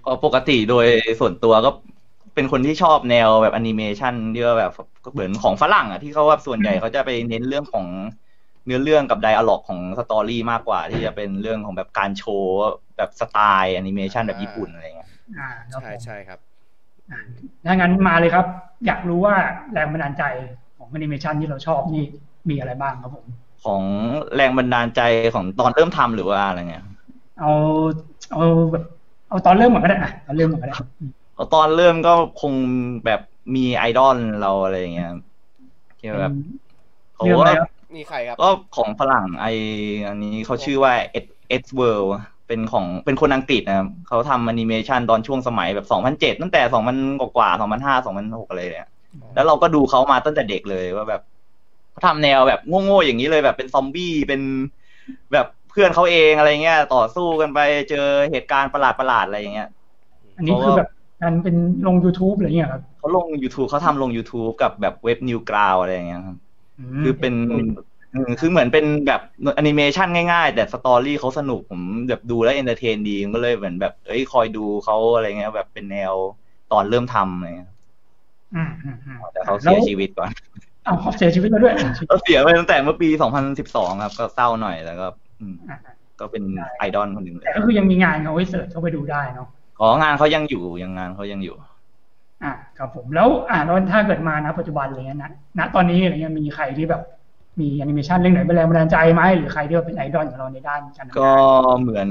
ก็ปกติโดยส่วนตัวก็เป็นคนที่ชอบแนวแบบแอนิเมชันที่ว่าแบบก็เหมือนของฝรั่งอะที่เขาว่าส่วนใหญ่เขาจะไปเน้นเรื่องของเนื้อเรื่องกับ dialogue ของ story มากกว่า ที่จะเป็นเรื่องของแบบการโชว์แบบสไตล์แอนิเมชันแบบญี่ปุ่นอะไรเงี้ยอ่าครับใช่ผมใช่ครับอ่า ถ้างั้นมาเลยครับ อยากรู้ว่าแรงบันดาลใจของแอนิเมชันที่เราชอบนี่มีอะไรบ้างครับผม ของแรงบันดาลใจของตอนเริ่มทำหรือว่าอะไรเงี้ย เอาเอาแบบเอาตอนเริ่มก่อนก็ได้อะตอนเริ่มก่อนก็ได้ตอนเริ่มก็คงแบบมีไอดอลเราอะไรเงี้ยที่แบบเขาเรื่องอะไรก็ครับมีใครครับก็ของฝรั่งไออันนี้เขาชื่อว่าเอ็ดเอ็ดเวิล เป็นของเป็นคนอังกฤษนะครับเขาทำแอนิเมชันตอนช่วงสมัยแบบ2007ตั้งแต่2000กว่าๆ2005 2006อะไรเนี่ยแล้วเราก็ดูเขามาตั้งแต่เด็กเลยว่าแบบเขาทำแนวแบบโง่ๆอย่างนี้เลยแบบเป็นซอมบี้เป็นแบบเพื่อนเขาเองอะไรเงี้ย ต่อสู้กันไปเจอเหตุการณ์ประหลาดๆอะไรอย่างเงี้ย อันนี้คือแบบการเป็นลง YouTube อะไรเงี้ยครับเขาลง YouTube เขาทำลง YouTube กับแบบเว็บ Newgrounds อะไรอย่างเงี้ยครับมคือเป็นอืม คือเหมือนเป็นแบบแอนิเมชันง่ายๆ แต่ story เขาสนุกผมแบบดูแล้ว entertain ดีก็เลยเหมือนแบบ เอ้ยคอยดูเขาอะไรเงี้ยแบบเป็นแนวตอนเริ่มทำอะไรเงี้ยอืมอืมอืมแต่เขาเสียชีวิตก่อนอ้าวเขาเสียชีวิตแล้วด้วยเขาเสียไปตั้งแต่เมื่อปี2012ครับ ก็เศร้าหน่อยแล้วก็อืมอะก็เป็นไอดอลคนหนึ่งเลแต่ยก็คือยังมีงานเขาไว้ search เข้าไปดูได้เนาะอ๋องานเขายังอยู่ยังงานเขายังอยู่ อ่าครับผมแล้วอ่าแล้วถ้าเกิดมานะปัจจุบันอะไรเงี้ยนะณตอนนี้อะไรเงี้ยมีใครที่แบบ มีแอนิเมชันเรื่องไหนเป็นแรงบันดาลใจไหมหรือใครที่ว่าเป็นไอดอลของเราในด้านการทำงานก็เหมือน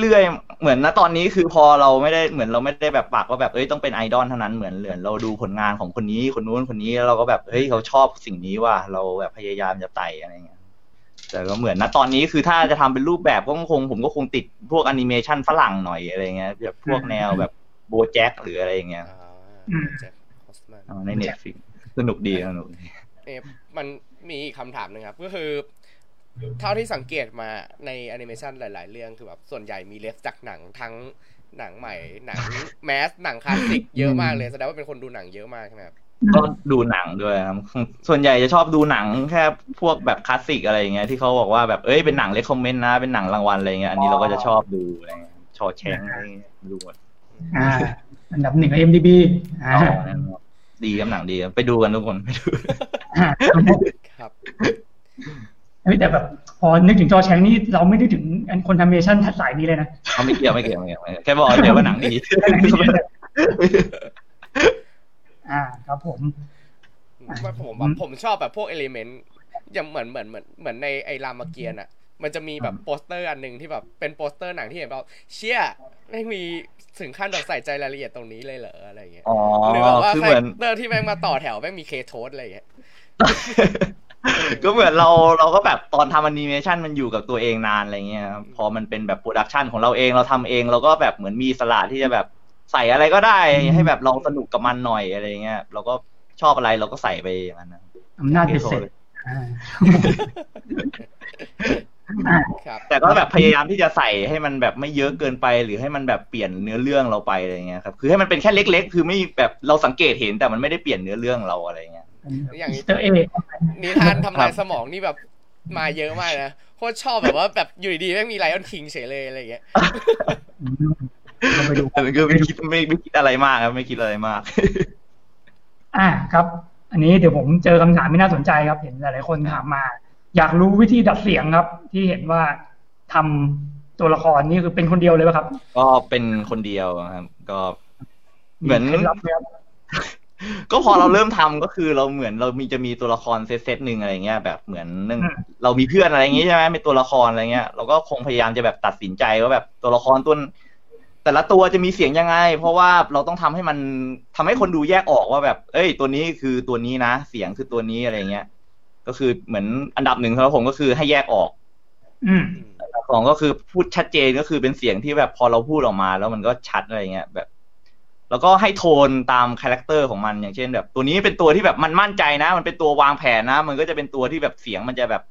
เรื่อยๆ เหมือนณตอนนี้คือพอเราไม่ได้เหมือนเราไม่ได้แบบปักว่าแบบเอ้ยต้องเป็นไอดอลเท่านั้นเหมือนเหมือนเราดูผลงานของคนนี้คนนู้นคนนี้แล้วเราก็แบบเฮ้ยเขาชอบสิ่งนี้ว่าเราแบบพยายามจะไต่อะไรเงี้ยแต่ก็เหมือนณตอนนี้คือถ้าจะทำเป็นรูปแบบก็คงผมก็คงติดพวกแอนิเมชันฝรั่งหน่อยอะไรเงี้ยแบบพวกแนวแบบ BoJack หรืออะไรอย่างเงี้ยอ่า Jack Horseman เอาใน Netflix สนุกดีสนุกดีเอ๊ะ มันมีอีกคำถามหนึ่งครับ ก็คือ เท่าที่สังเกตมาในแอนิเมชันหลาย ๆ เรื่องคือแบบส่วนใหญ่มี ref จากหนังทั้งหนังใหม่หนัง mass หนังคลาสสิกเยอะมากเลยแสดงว่าเป็นคนดูหนังเยอะมากใช่ไหมครับก็ดูหนังด้วยครับ ส่วนใหญ่จะชอบดูหนังแค่พวกแบบคลาสสิกอะไรอย่างเงี้ยที่เขาบอกว่าแบบเอ้ยเป็นหนังเลคคอมเมนต์นะเป็นหนังรางวัลอะไรเงี้ยอันนี้เราก็จะชอบดูอะไรเงี้ยชอแชงอะไรเงี้ยดูหมดอ่าอันดับหนึ่งของ MDB อ่าอ๋อนั่นครับ ดีครับหนังดีครับไปดูกันทุกคนไปดูอ่าครับเฮ้ยแต่แบบพอนึกถึงจอแชงนี่เราไม่นึกถึงอันคนทำเมชั่นสายนี้เลยนะเขาไม่เกี่ยวไม่เกี่ยวไม่เกี่ยวไม่เกี่ยวแค่บอกเดี๋ยวว่าหนังดีอ่าครับผมว่าผมแบบผมชอบแบบพวก element อย่างเหมือนเหมือนเหมือนเหมือนในไอ้รามเกียรติ์น่ะ มันจะมีแบบโปสเตอร์อันหนึ่งที่แบบเป็นโปสเตอร์หนังที่เห็นแบบเชี่ยแม่งมีถึงขั้นแบบใส่ใจรายละเอียดตรงนี้เลยเหรออะไรอย่างเงี้ยอ๋อหรือแบบว่าคือคาเหแรมือนคเตอร์ที่แม่งมาต่อแถวแม่งมี Kratos อะไรอย่างเงี้ยก็เหมือนเราเราก็แบบตอนทำแอนิเมชันมันอยู่กับตัวเองนานอะไรเงี้ยครับพอมันเป็นแบบ production ของเราเองเราทำเองเราก็แบบเหมือนมีอิสระที่จะแบบใส่อะไรก็ได้ให้แบบลองสนุกกับมันหน่อยอะไรเงี้ยเราก็ชอบอะไรเราก็ใส่ไปอย่างนั้นนะอำนาจเบ็ดเสร็จอ่าอ่าครับ แต่ก็แบบพยายามที่จะใส่ให้มันแบบไม่เยอะเกินไป หรือให้มันแบบเปลี่ยนเนื้อเรื่องเราไปอะไรเงี้ยครับคือให้มันเป็นแค่เล็ก ๆ คือไม่แบบเราสังเกตเห็นแต่มันไม่ได้เปลี่ยนเนื้อเรื่องเราอะไรเงี้ยอย่างนี้นี้เตอร์เอกนิทานทำลายสมองนี่แบบมาเยอะมากนะโคตรชอบแบบว่าแบบอยู่ดีๆแม่งมี Lion King เฉยเลยอะไรอย่างเงี้ยเราไปดูแต่ก็ไม่คิดไม่ไม่คิดอะไรมากครับไม่คิดอะไรมาก อ่าครับ อันนี้เดี๋ยวผมเจอคำถามไม่น่าสนใจครับเห็นหลายๆคนถามมา อยากรู้วิธีดัดเสียงครับ ที่เห็นว่าทำตัวละครนี่คือเป็นคนเดียวเลยป่ะครับ ก็เป็นคนเดียวครับ ก็เหมือนเคล็ดลับไหมครับก็พอเราเริ่มทำก็คือเราเหมือนเรามีจะมีตัวละครเซตเซตหนึ่งอะไรเงี้ยแบบเหมือนเรื่องอืมเรามีเพื่อนอะไรอย่างงี้ใช่ไหมเป็นตัวละครอะไรเงี้ยเราก็คงพยายามจะแบบตัดสินใจว่าแบบตัวละครตัวแต่ละตัวจะมีเสียงยังไง เพราะว่าเราต้องทำให้มันทำให้คนดูแยกออกว่าแบบ เอ้ย ตัวนี้คือตัวนี้นะ เสียงคือตัวนี้อะไรเงี้ย ก็คือเหมือนอันดับหนึ่งสำหรับผมก็คือให้แยกออก อืมอืมอันดับสองก็คือพูดชัดเจนก็คือเป็นเสียงที่แบบพอเราพูดออกมา แล้วมันก็ชัดอะไรเงี้ยแบบ แล้วก็ให้โทนตาม character ของมันอย่างเช่น แบบ ตัวนี้เป็นตัวที่แบบมันมั่นใจนะ มันเป็นตัววางแผนนะ มันก็จะเป็นตัวที่แบบเสียงมันจะแบบ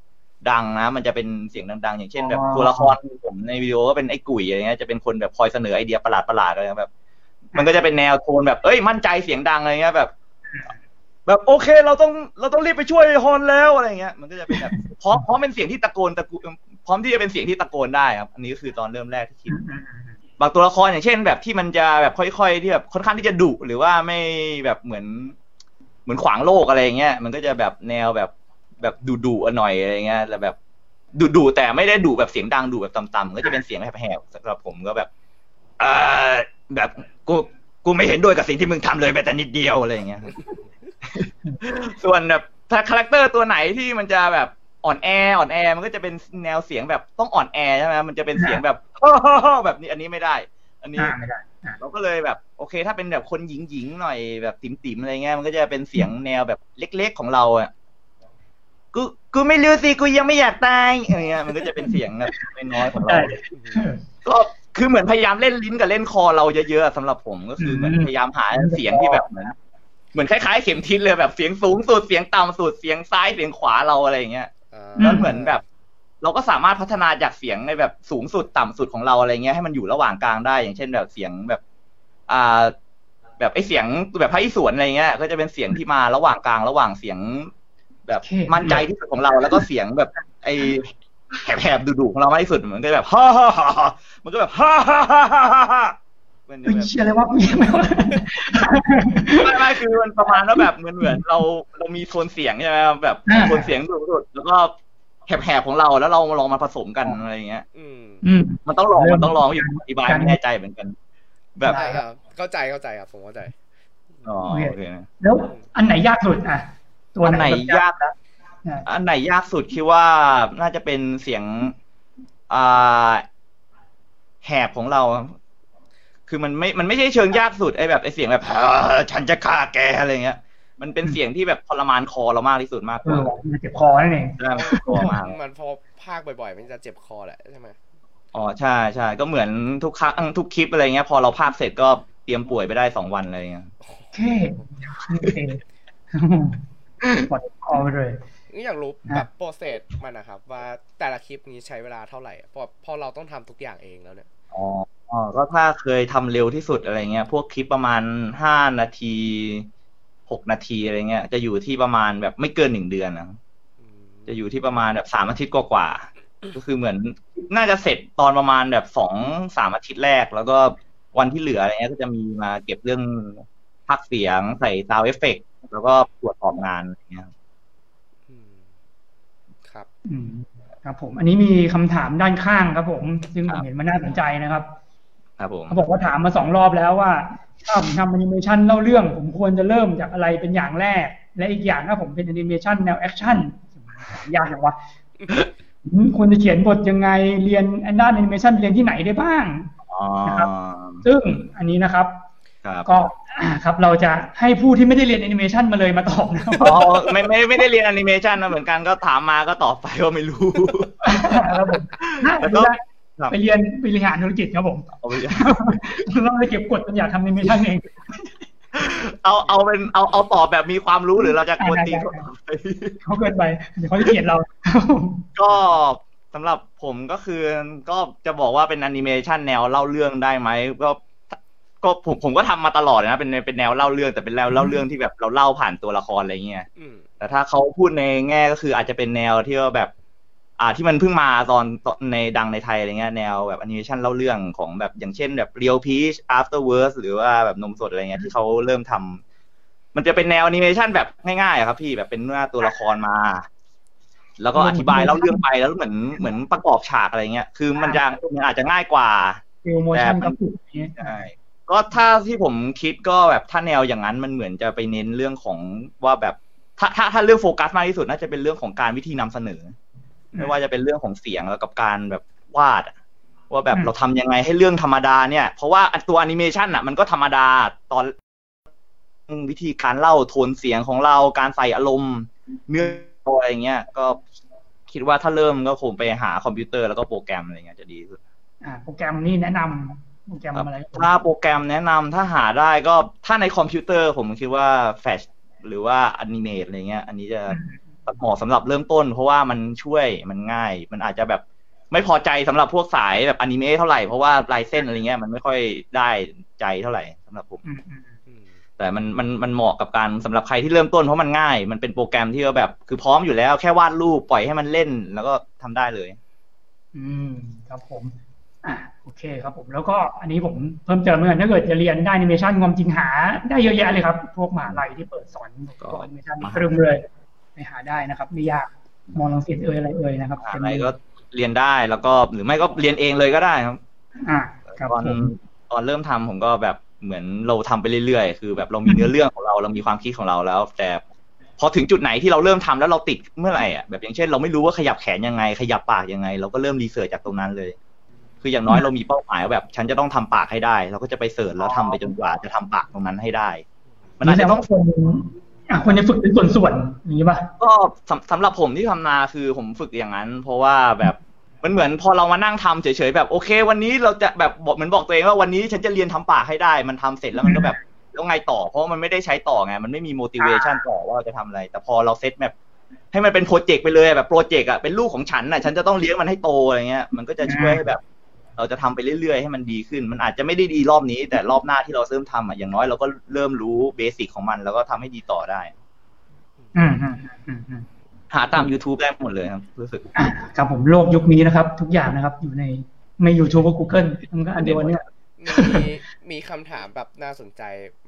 ดังนะ มันจะเป็นเสียงดัง ๆ อย่างเช่น แบบอ๋อตัวละครผมในวิดีโอก็เป็นไอ้กุ๋ยอะไรเงี้ยจะเป็นคนแบบคอยเสนอไอเดียประหลาดๆอะไรแบบ มันก็จะเป็นแนวโทนแบบเอ้ยมั่นใจเสียงดังอะไรเงี้ยแบบ แบบโอเคเราต้องเราต้องรีบไปช่วยฮอนแล้วอะไรเงี้ยมันก็จะเป็นแบบพร้อมพร้อมเป็นเสียงที่ตะโกนตะกูพร้อมที่จะเป็นเสียงที่ตะโกนได้ครับอันนี้ก็คือตอนเริ่มแรกที่คิดบางตัวละครอย่างเช่น แบบที่มันจะแบบค่อยๆที่แบบค่อนข้างที่จะดุหรือว่าไม่แบบเหมือน เหมือนขวางโลกอะไรเงี้ยมันก็จะแบบแนวแบบแบบดุดุๆหน่อยอะไรเงี้ยแล้วแบบดุดุๆแต่ไม่ได้ดุแบบเสียงดังดุแบบต่ำๆก็จะเป็นเสียงแหบๆสำหรับผมก็แบบเออแบบกูกูไม่เห็นด้วยกับสิ่งที่มึงทำเลยแม้แต่นิดเดียวอะไรเงี้ย ส่วนแบบถ้า character ตัวไหนที่มันจะแบบอ่อนแออ่อนแอมันก็จะเป็นแนวเสียงแบบต้องอ่อนแอใช่ไหมมันจะเป็นเสียงแบบแบบนี้อันนี้ไม่ได้ อันนี้อ่าไม่ได้อ่าเราก็เลยแบบ โอเค ถ้าเป็นแบบคนหญิงหญิงๆหน่อยแบบติ๋มๆอะไรเงี้ยมันก็จะเป็นเสียงแนวแบบเล็กๆของเราอะกูกูไม่รู้สิกูยังไม่อยากตายอะไรเงี้ยมันก็จะเป็นเสียงแบบน้อยๆของเราใช่ก็คือเหมือนพยายามเล่นลิ้นกับเล่นคอเราเยอะๆสำหรับผมก็คือเหมือนอืมพยายามหาเสียงที่แบบเหมือน เหมือนคล้ายๆเข็มทิศเลยแบบเสียงสูงสุดเสียงต่ำสุดเสียงซ้ายเสียงขวาเราอะไรอย่างเงี้ยอ่าแล้วเหมือนแบบ เราก็สามารถพัฒนาจากเสียงในแบบสูงสุดต่ำสุดของเราอะไรเงี้ยให้มันอยู่ระหว่างกลางได้ อย่างเช่นแบบเสียงแบบ อ่า แบบไอเสียงแบบพระอิศวรอะไรเงี้ย ก็จะเป็นเสียงที่มาระหว่างกลางระหว่างเสียง แบบโอเคมั่นใจที่สุดของเราแล้วก็เสียงแบบ ไอแหบๆดุๆของเรามากที่สุดมันก็แบบฮ่าฮ่าฮ่าฮ่ามันก็แบบฮ่าฮ่าฮ่าฮ่าฮ่าฮ่า มันจะเฮ้ยแบบเชื่อเลยว่าไม่ไม่ว่าไม่ไม่คือมันประมาณว่าแบบเหมือนเหมือนเราเรามีโทนเสียงใช่ไหมครับแบบอ่าโทนเสียงสุดสุดแล้วก็แหบๆของเราแล้วเราลองมาผสมกันอะไรอย่างเงี้ย อืมอืมมันต้องลองเริ่มมันต้องลองอยู่อธิบายการไม่แน่ใจเหมือนกัน แบบใช่ครับเข้าใจเข้าใจครับผมเข้าใจอ๋อโอเคโอเคนะแล้วอันไหนยากสุดอะตัวอันไหนแบบยากนะอะอันไหนยากสุดคิดว่าน่าจะเป็นเสียงอ่าแหบของเรา คือมันไม่มันไม่ใช่เชิงยากสุดไอ้แบบไอ้เสียงแบบอ่าฉันจะฆ่าแกอะไรเงี้ย มันเป็นเสียงที่แบบทรมานคอเรามากที่สุดมากกเอว่าอมันเจ็บคอนั่นเองใช่มันคอมากมันพอภาคบ่อยๆ มันจะเจ็บคอแหละใช่ไหมอ๋อใช่ใช่ก็เหมือนทุกครั้งทุกคลิปอะไรเงี้ย พอเราภาคเสร็จก็เตรียมป่วยไปได้สองวันอะไรเงี้ยโอเคโอเคปลดคอไปเลยนี่อยากรู้อะแบบโปรเซสมันนะครับ ว่าแต่ละคลิปนี้ใช้เวลาเท่าไหร่อะพอพอเราต้องทำทุกอย่างเองแล้วเนี่ย อ๋ออ๋อก็ถ้าเคยทำเร็วที่สุดอะไรเงี้ย พวกคลิปประมาณห้านาทีหกนาทีอะไรเงี้ย จะอยู่ที่ประมาณแบบไม่เกินหนึ่งเดือนนะอืมจะอยู่ที่ประมาณแบบสามอาทิตย์กว่าๆก็คือเหมือนน่าจะเสร็จตอนประมาณแบบสองสามอาทิตย์แรก แล้วก็วันที่เหลืออะไรเงี้ยก็จะมีมาเก็บเรื่องพากย์เสียงใส่ sound effect แล้วก็ตรวจสอบงานอะไรเงี้ยอืมครับอืม ครับผม อันนี้มีคำถามด้านข้างครับ ผม ซึ่งผมเห็นมันน่าสนใจนะครับ ครับผมเขาบอกว่าถามมาสองรอบแล้วว่า ถ้าผมทำแอนิเมชันเล่าเรื่อง ผมควรจะเริ่มจากอะไรเป็นอย่างแรก และอีกอย่างถ้าผมเป็นแอนิเมชันแนว action ยากจังวะอืมควรจะเขียนบทยังไงเรียนด้านแอนิเมชันเรียนที่ไหนได้บ้างอ๋อนะครับ ซึ่งอันนี้นะครับครับ ก็อ่าครับเราจะให้ผู้ที่ไม่ได้เรียนแอนิเมชันมาเลยมาตอบนะครับอ๋อไม่ไม่ไม่ได้เรียนแอนิเมชันมาเหมือนกันก็ถามมาก็ตอบไปว่าไม่รู้ครับผมน่าแล้วจะก็ได้ครับไปเรียนบริหารธุรกิจครับผมเอาไปเราไปเก็บกดมันอยากทำแอนิเมชันเองเอาเอาเป็นเอาเอาตอบแบบมีความรู้หรือเราจะกวนตีนได้ได้เขาเกินไปเดี๋ยวเขาจะเกลียดเรา ก็สำหรับผมก็คือก็จะบอกว่าเป็นแอนิเมชันแนวเล่าเรื่องได้ไหมก็ ก็ผมผมก็ทำมาตลอดนะเป็นเป็นแนวเล่าเรื่องแต่เป็นแนวเล่าเรื่องที่แบบเราเล่าผ่านตัวละครอะไรเงี้ยอืมแต่ถ้าเขาพูดในแง่ก็คืออาจจะเป็นแนวที่ว่าแบบ อ่าที่มันเพิ่งมาตอนตอนในดังในไทยอะไรเงี้ยแนวแบบแอนิเมชันเล่าเรื่องของแบบอย่างเช่นแบบ Real Peach Afterwards หรือว่าแบบนมสดอะไรเงี้ยที่เขาเริ่มทำมันจะเป็นแนวแอนิเมชันแบบง่ายๆอะครับ พี่แบบเป็นหน้าตัวละครมา แล้วก็อธิบายเล่าเรื่องไปแล้วเหมือนเหมือนประกอบฉากอะไรเงี้ย คือมันจะมันอาจจะง่ายกว่า feel motion graphic อย่างเงี้ยใช่ ก็ถ้าที่ผมคิดก็แบบถ้าแนวอย่างนั้นมันเหมือนจะไปเน้นเรื่องของว่าแบบถ้าถ้าถ้าเรื่องโฟกัสมากที่สุดน่าจะเป็นเรื่องของการวิธีนำเสนอ ไม่ว่าจะเป็นเรื่องของเสียงแล้วกับการแบบวาดอะว่าแบบเราทำยังไงให้เรื่องธรรมดาเนี่ย เพราะว่าตัวแอนิเมชันอะมันก็ธรรมดาตอนวิธีการเล่าโทนเสียงของเราการใส่อารมณ์เนื้ออะไรเงี้ย ก็คิดว่าถ้าเริ่มก็คงไปหาคอมพิวเตอร์แล้วก็โปรแกรมอะไรเงี้ยจะดีที่สุดอ่าโปรแกรมนี่แนะนำโป รแกรมอะไรถ้าโปรแกรมแนะนำถ้าหาได้ก็ถ้าในคอมพิวเตอร์ผมคิดว่าแฟชหรือว่า Animate อะไรเงี้ย อันนี้จะเหมาะสำหรับเริ่มต้น เพราะว่ามันช่วยมันง่าย มันอาจจะแบบไม่พอใจสำหรับพวกสายแบบอนิเมะเท่าไหร่เพราะว่าลายเส้นอะไรเงี้ยมันไม่ค่อยได้ใจเท่าไหร่สำหรับผมอืมอืมอืมแต่มันมันมันเหมาะกับการสำหรับใครที่เริ่มต้นเพราะมันง่าย มันเป็นโปรแกรมที่เราแบบ คือพร้อมอยู่แล้วแค่วาดรูปปล่อยให้มันเล่น แล้วก็ทำได้เลย อืมครับผม อ่าโอเคครับผมแล้วก็อันนี้ผมเพิ่มเติมเหมือนกันถ้าเกิดจะเรียนได้แอนิเมชันความจริงหา ได้เยอะแยะเลยครับ พวกมหาลัยที่เปิดสอนก็ตัวแอนิเมชันตรึมเลยไปหาได้นะครับ ไม่ยากมองลังสิตเอ่ยอะไรเอ่ยนะครับอะไรก็เรียนได้แล้วก็หรือไม่ก็เรียนเองเลยก็ได้ครับ อ่าครับตอนผมตอนเริ่มทำผมก็แบบเหมือนเราทำไปเรื่อยๆ คือ แบบเรามีเนื้อเรื่องของเราเรามีความคิดของเราแล้ว แต่พอถึงจุดไหนที่เราเริ่มทำแล้วเราติดเมื่อไหร่อะแบบอย่างเช่น เราไม่รู้ว่าขยับแขนยังไง ขยับปากยังไง เราก็เริ่มรีเสิร์ชจากตรงนั้นเลย คืออย่างน้อยเรามีเป้าหมายว่าแบบ ฉันจะต้องทำปากให้ได้ เราก็จะไปเสิร์ชแล้วทำไปจนกว่าจะทำปากตรงนั้นให้ได้ มันอาจแต่จะต้ว่าองคนอะคนจะฝึกเป็นส่วนๆอย่างนี้ป่ะก็สำสำหรับผมที่ทำนาคือผมฝึกอย่างนั้น เพราะว่าแบบมันเหมือนพอเรามานั่งทำเฉยๆแบบโอเค วันนี้เราจะแบบบอกเหมือนบอกตัวเองว่าวันนี้ฉันจะเรียนทำปากให้ได้ มันทำเสร็จแล้วมันก็แบบแล้วไงต่อ เพราะว่ามันไม่ได้ใช้ต่อไง มันไม่มี motivation ต่อว่าเราจะทำอะไร แต่พอเราเซตแบบ ให้มันเป็นโปรเจกต์ไปเลยแบบโปรเจกต์อะเป็นลูกของฉันน่ะ ฉันจะต้องเลี้ยงมันให้โตอะไรเงี้ย มันก็จะช่วยให้แบบ เราจะทำไปเรื่อยๆให้มันดีขึ้น มันอาจจะไม่ได้ดีรอบนี้ แต่รอบหน้าที่เราเริ่มทำอะอย่างน้อยเราก็เริ่มรู้เบสิกของมัน แล้วก็ทำให้ดีต่อได้ อืมอืมอืมอืมหาตาม YouTube ได้หมดเลยครับรู้สึกอะครับผมโลกยุคนี้นะครับ ทุกอย่างนะครับ อยู่ในไม่ YouTube ก็ Google มันก็อันเดียวกันเนี่ยมีมีคำถามแบบน่าสนใจ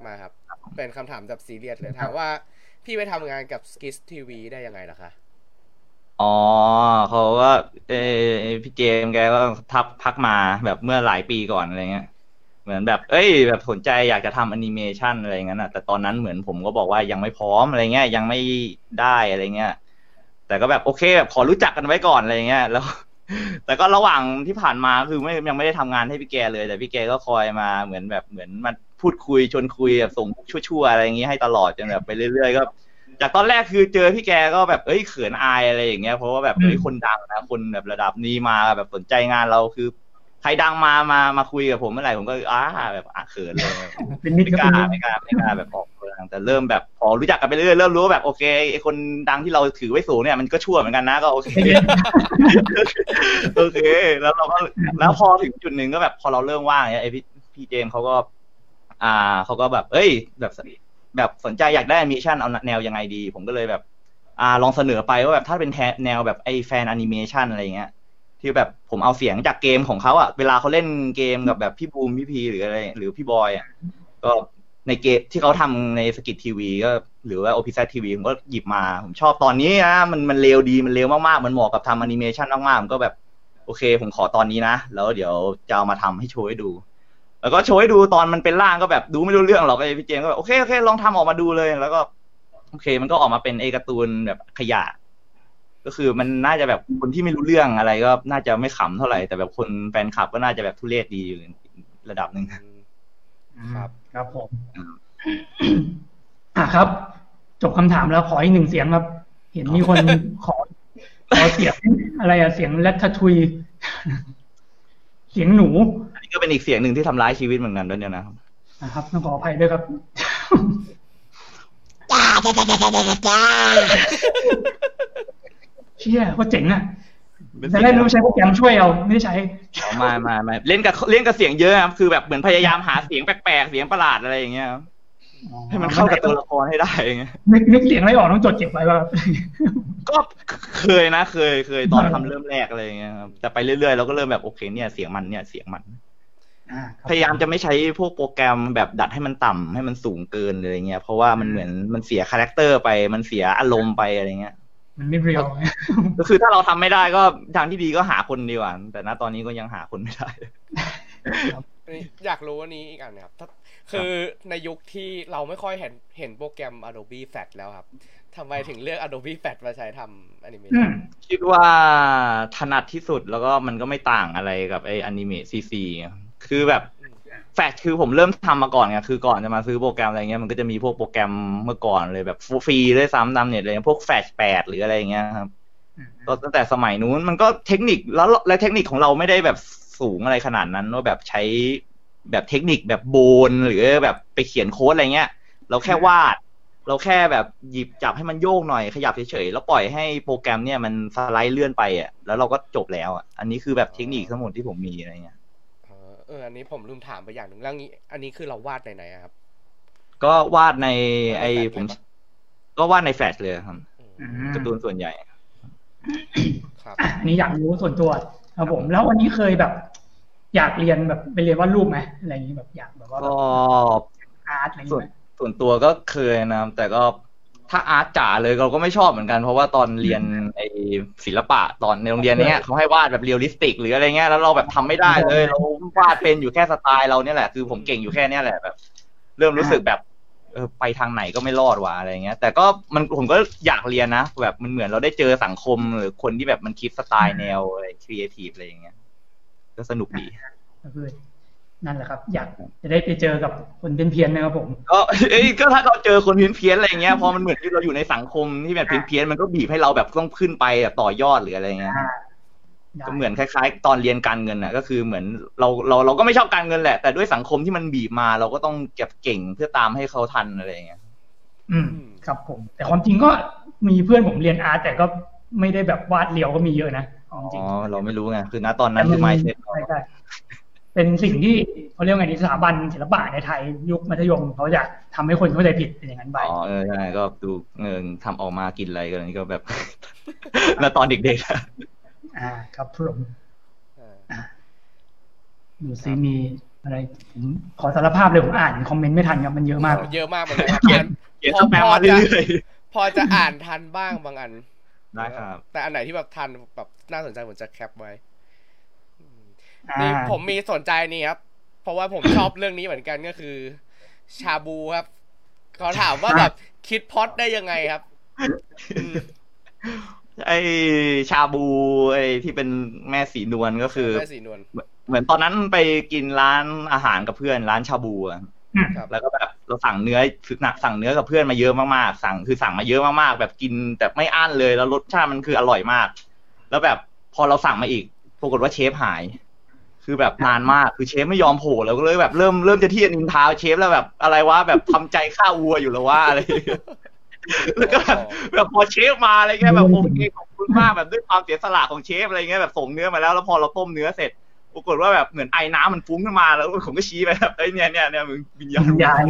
มาครับ เป็นคำถามแบบซีเรียสเลยถามว่า พี่ไปทำงานกับ Skis TV ได้ยังไงล่ะคะ อ๋อเขาก็เออพี่เจมส์แกก็ทับพักมาแบบเมื่อหลายปีก่อนอะไรเงี้ย เหมือนแบบ เอ้ย แบบสนใจอยากจะทำแอนิเมชันอะไรเงี้ยนะแต่ตอนนั้นเหมือนผมก็บอกว่ายังไม่พร้อมอะไรเงี้ยยังไม่ได้อะไรเงี้ย แต่ก็แบบโอเคแบบขอรู้จักกันไว้ก่อนอะไรเงี้ยแล้ว แต่ก็ระหว่างที่ผ่านมาคือไม่ยังไม่ได้ทำงานให้พี่แกเลย แต่พี่แกก็คอยมาเหมือนแบบเหมือนมาพูดคุยชวนคุยแบบส่งชั่วๆอะไรอย่างงี้ให้ตลอดจนแบบไปเรื่อยๆก็ จากตอนแรกคือเจอพี่แกก็แบบเอ้ยเขินอายอะไรอย่างเงี้ย เพราะว่าแบบเฮ้ยคนดังนะคนแบบระดับนี้มาแบบสนใจงานเราคือใครดังมามามาคุยกับผมเมื่อไหร่ผมก็อ้าแบบอะเขินเลยเป็นมิตรไม่ครับกล้าเป็นมิตรไม่กล้าไม่กล้าแบบออกตัวดังแต่เริ่มแบบพอรู้จักกันไปเรื่อยๆเริ่มรู้ว่าแบบโอเคไอคนดังที่เราถือไว้สูงเนี่ยมันก็ชั่วเหมือนกันนะก็โอเคโอเค แล้วเราก็แล้วพอถึงจุดหนึ่งก็แบบพอเราเริ่มว่างเนี่ยไอพี่พี่เจมส์เขาก็ อ่าเขาก็แบบ เอ้ย แบบ แบบสนใจอยากได้มิชชั่นเอาแนวยังไงดี ผมก็เลยแบบ อ่าลองเสนอไปว่าแบบถ้าเป็นแนวแบบไอ fan animation อะไรเงี้ยที่แบบผมเอาเสียงจากเกมของเขาอะเวลาเขาเล่นเกมกับแบบพี่บูมพี่พีหรืออะไร หรือพี่บอยอะก็ในเกมที่เขาทำใน Skizz TV ก็หรือว่า OPZ TV ผมก็หยิบมา ผมชอบตอนนี้นะมันมันเร็วดีมันเร็วมากๆ มันเหมาะกับทำแอนิเมชันมากๆผมก็แบบ โอเค ผมขอตอนนี้นะ แล้วเดี๋ยวจะเอามาทำให้โชว์ให้ดู แล้วก็โชว์ให้ดูตอนมันเป็นร่างก็แบบดูไม่รู้เรื่องหรอกไอ้พี่เจมส์ก็แบบโอเคโอเคลองทำออกมาดูเลย แล้วก็ โอเค มันก็ออกมาเป็นไอ้การ์ตูนแบบขยะ ก็คือมันน่าจะแบบคนที่ไม่รู้เรื่องอะไรก็น่าจะไม่ขำเท่าไหร่แต่แบบคนแฟนคลับก็น่าจะแบบทุเรศดีอยู่ระดับหนึ่งครับ ครับผมอะครับ จบคำถามแล้วขออีกหนึ่งเสียงครับ เห็นมีคนขอขอเสียงอะไรอะเสียงแรดทาทุย เสียงหนูอันนี้ ก็เป็นอีกเสียงหนึ่งที่ทำร้ายชีวิตเหมือนกันด้วยเนี่ยนะครับนะครับต้องขออภัยด้วยครับจ้าจ้าจ้าจ้าจ้าจ้าจ้าเชี่ยว่าเจ๋งอะแต่แรกไม่ใช้โปรแกรมช่วยเอาไม่ได้ใช้อ๋อไมามามาเล่นกับเล่นกับเสียงเยอะครับคือแบบเหมือนพยายามหาเสียงแปลกๆเสียงประหลาดอะไรอย่างเงี้ยครับให้มันเข้ากับตัวละครให้ได้อย่างเงี้ยนึกนึกเสียงอะไรออกต้องจดเก็บไว้ว่าก็เคยนะ เคยเคยตอนทำเริ่มแรกอะไรอย่างเงี้ยครับแต่ไปเรื่อยๆเราก็เริ่มแบบโอเคเนี่ยเสียงมันเนี่ยเสียงมันอ่าครับ พยายามจะไม่ใช้พวกโปรแกรมแบบดัดให้มันต่ำให้มันสูงเกินอะไรเงี้ยเพราะว่ามันเหมือนมันเสีย character ไปมันเสียอารมณ์ไปอะไรเงี้ย มันไม่ real ก็คือถ้าเราทำไม่ได้ก็ทางที่ดีก็หาคนดีกว่าแต่ณตอนนี้ก็ยังหาคนไม่ได้อยากรู้อันนี้อีกอันนะครับถ้าคือในยุคที่เราไม่ค่อยเห็นเห็นโปรแกรม Adobe Flash แล้วครับทำไมถึงเลือก Adobe Flash มาใช้ทำแอนิเมชัน อืมคิดว่าถนัดที่สุดแล้วก็มันก็ไม่ต่างอะไรกับไอ Animate CC คือแบบแฟลชคือผมเริ่มทำมาก่อนไงคือก่อนจะมาซื้อโปรแกรมอะไรเงี้ยมันก็จะมีพวกโปรแกรมเมื่อก่อนเลยแบบฟรีด้วยซ้ำตามเน็ตเลยพวกแฟลชแปดหรืออะไรเงี้ยครับก็ตั้งแต่สมัยนู้นมันก็เทคนิคแล้วและเทคนิคของเราไม่ได้แบบสูงอะไรขนาดนั้นว่าแบบใช้แบบเทคนิคแบบ bone หรือแบบไปเขียนโค้ดอะไรเงี้ย เราแค่วาด เราแค่แบบหยิบจับให้มันโยกหน่อยขยับเฉยๆแล้วปล่อยให้โปรแกรมเนี่ยมันสไลด์เลื่อนไปอะแล้วเราก็จบแล้วอะอันนี้คือแบบเทคนิคทั้งหมดที่ผมมีอะไรเงี้ยอ๋อ เอออันนี้ผมลืมถามไปอย่างหนึ่งแล้วนี้ อันนี้คือเราวาดในไหนอะครับ ก็วาดใน ไอในผมแฟลชเลยปะก็วาดในแฟลชเลยครับอืมอืมการ์ตูนส่วนใหญ่ครับอะอันนี้อยากรู้ส่วนตัวครับผม แล้ววันนี้เคยแบบ อยากเรียนแบบไปเรียนวาดรูปไหมอะไรอย่างนี้แบบอยากแบบว่าแบบ art อะไรอย่างส่วนี้นไหมส่วนตัวก็เคยนะครับแต่ก็ ถ้า art จ๋าเลยเราก็ไม่ชอบเหมือนกัน เพราะว่าตอนเรียนไอศิลปะตอนในโรงเรียนเนี้ยเขาให้วาดแบบ realistic หรืออะไรเงี้ยแล้วเราแบบทำไม่ได้เลยเราวาดเป็นอยู่แค่สไตล์เราเนี่ยแหละคือผมเก่งอยู่แค่เนี้ยแหละแบบ เริ่มรู้สึกแบบเออไปทางไหนก็ไม่รอดว่ะอะไรเงี้ย แต่ก็มันผมก็อยากเรียนนะแบบมันเหมือนเราได้เจอสังคมหรือคนที่แบบมันคิดสไตล์แนวอะไรครีเอทีฟอะไรอย่างเงี้ยก็สนุกดีก็คือ นั่นแหละครับ อยากจะได้ไปเจอกับคนเพี้ยนๆนะครับผมก็เอ้ยก็ถ้าเราเจอคนเพี้ยนเพี้ยนๆอะไรเงี้ยพอมันเหมือนที่เราอยู่ในสังคมที่แบบเพี้ยนเพี้ยนๆมันก็บีบให้เราแบบต้องขึ้นไปแบบต่อยอดหรืออะไรเงี้ยอ่าได้ก็เหมือนคล้าย ๆ ตอนเรียนการเงินอะ ก็คือเหมือนเราเราเราก็ไม่ชอบการเงินแหละ แต่ด้วยสังคมที่มันบีบมาเราก็ต้องเก็บเก่งเพื่อตามให้เขาทันอะไรเงี้ยอืมครับผม แต่ความจริงก็มีเพื่อนผมเรียนอาร์ตแต่ก็ไม่ได้แบบวาดเรียวก็มีเยอะนะเอาจริงอ๋อเราไม่รู้ไงคือณตอนนั้นคือ mindset ใช่ใช่ เป็นสิ่งที่เขาเรียกว่าไงดีสถาบันศิลปะในไทยยุคมัธยมเขาอยากทำให้คนเข้าใจผิดเป็นอย่างนั้นไปอ๋อเออใช่ก็ดูเงินทำออกมากินอะไรกันนี่ก็แบบณตอนเด็กๆอะอ่า ครับผมอ่าดูซิมีอะไรผมขอสารภาพเลยผมอ่านคอมเมนต์ไม่ทันครับมันเยอะมากเยอะมากเหมือนกันครับเขียนเขียนสแปมมาเรื่อยพอจะอ่านทันบ้างบางอันๆได้ครับ แต่อันไหนที่แบบทันแบบน่าสนใจผมจะแคปไว้อ่า นี่ผมมีสนใจนี่ครับ เพราะว่าผมชอบเรื่องนี้เหมือนกันก็คือ ชาบูครับเขาถามว่าแบบคิดพล็อดได้ยังไงครับอืมไอชาบูไอที่เป็นแม่สีนวลก็คือแม่สีนวลเหมือนตอนนั้นไปกินร้านอาหารกับเพื่อนร้านชาบูอะอืมครับแล้วก็แบบเราสั่งเนื้อคือหนักสั่งเนื้อกับเพื่อนมาเยอะมากๆสั่งคือสั่งมาเยอะมากๆแบบกินแบบไม่อั้นเลยแล้วรสชาติมันคืออร่อยมาก แล้วแบบพอเราสั่งมาอีก ปรากฏว่าเชฟหาย คือแบบนานมากคือเชฟไม่ยอมโผล่แล้วก็เลยแบบเริ่มเริ่มจะที่จะนินทาเชฟแล้วแบบอะไรวะแบบทำใจฆ่าวัวอยู่แล้วว่าอะไรแล้วก็แบบแบบพอเชฟมาอะไรเงี้ยแบบโอเคขอบคุณมากแบบด้วยความเสียสละของเชฟอะไรเงี้ยแบบส่งเนื้อมาแล้วแล้วพอเราต้มเนื้อเสร็จปรากฏว่าแบบเหมือนไอ้น้ำมันฟุ้งขึ้นมาแล้วผมก็ชี้ไปแบบไอ้ยเนี่ยเนี่ยเนี่ยมึงวิญญาณวิญญาณ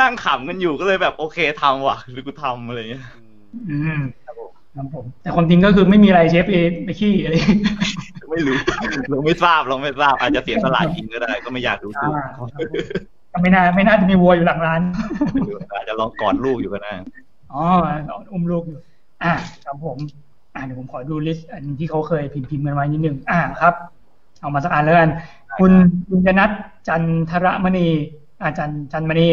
นั่งขำกันอยู่ก็เลยแบบโอเคทำว่ะหรือกูทำอะไรเงี้ย อืมอืม ครับผมแต่ความจริงก็คือไม่มีอะไรเชฟเอไปขี้อะไรไม่รู้เราไม่ทราบเราไม่ทราบ อาจจะเสียสละกินก็ได้ ก็ไม่อยากดูถูกอ่าครับผมก็ไม่น่าไม่น่าจะมีวัวอยู่หลังร้านไม่รู้อาจจะลองกอดลูกอยู่ก็ได้อ๋ออุ้มลูกอยู่อ่าครับผม อ่าเดี๋ยวผมขอดูลิสต์อันที่เขาเคยพิมพ์พิมพ์กันไว้นิดนึงอ่าครับ เอามาสักอันแล้วกัน คุณคุณยนัทจันทรมณี อาจารย์จันมณี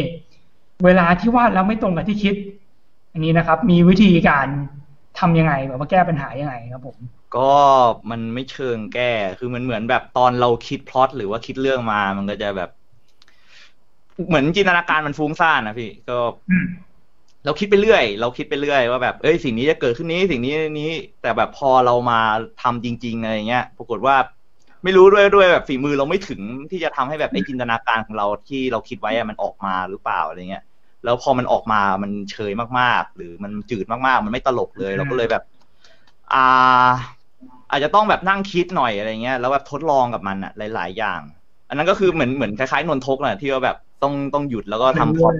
เวลาที่วาดแล้วไม่ตรงกับที่คิด อันนี้นะครับ มีวิธีการ ทำยังไงแบบว่าแก้ปัญหายังไงครับผม ก็มันไม่เชิงแก้ คือมันเหมือนแบบตอนเราคิดพล็อตหรือว่าคิดเรื่องมา มันก็จะแบบ เหมือนจินตนาการมันฟุ้งซ่านนะพี่ ก็อืมเราคิดไปเรื่อย เราคิดไปเรื่อยว่าแบบ เอ้ย สิ่งนี้จะเกิดขึ้นนี้ สิ่งนี้นี้ แต่แบบพอเรามาทำจริงๆอะไรเงี้ย ปรากฏว่า ไม่รู้ด้วยด้วยแบบฝีมือเราไม่ถึงที่จะทำให้แบบไอ้จินตนาการของเราที่เราคิดไว้อะมันออกมาหรือเปล่าอะไรเงี้ย แล้วพอมันออกมามันเชยมากๆ หรือมันจืดมากๆ มันไม่ตลกเลย เราก็เลยแบบ อ่า อาจจะต้องแบบนั่งคิดหน่อยอะไรเงี้ย แล้วแบบทดลองกับมันอะหลาย ๆ อย่าง อันนั้นก็คือเหมือนเหมือนคล้ายๆนนทกน่ะที่ว่าแบบต้องต้องหยุดแล้วก็ทำพล็อต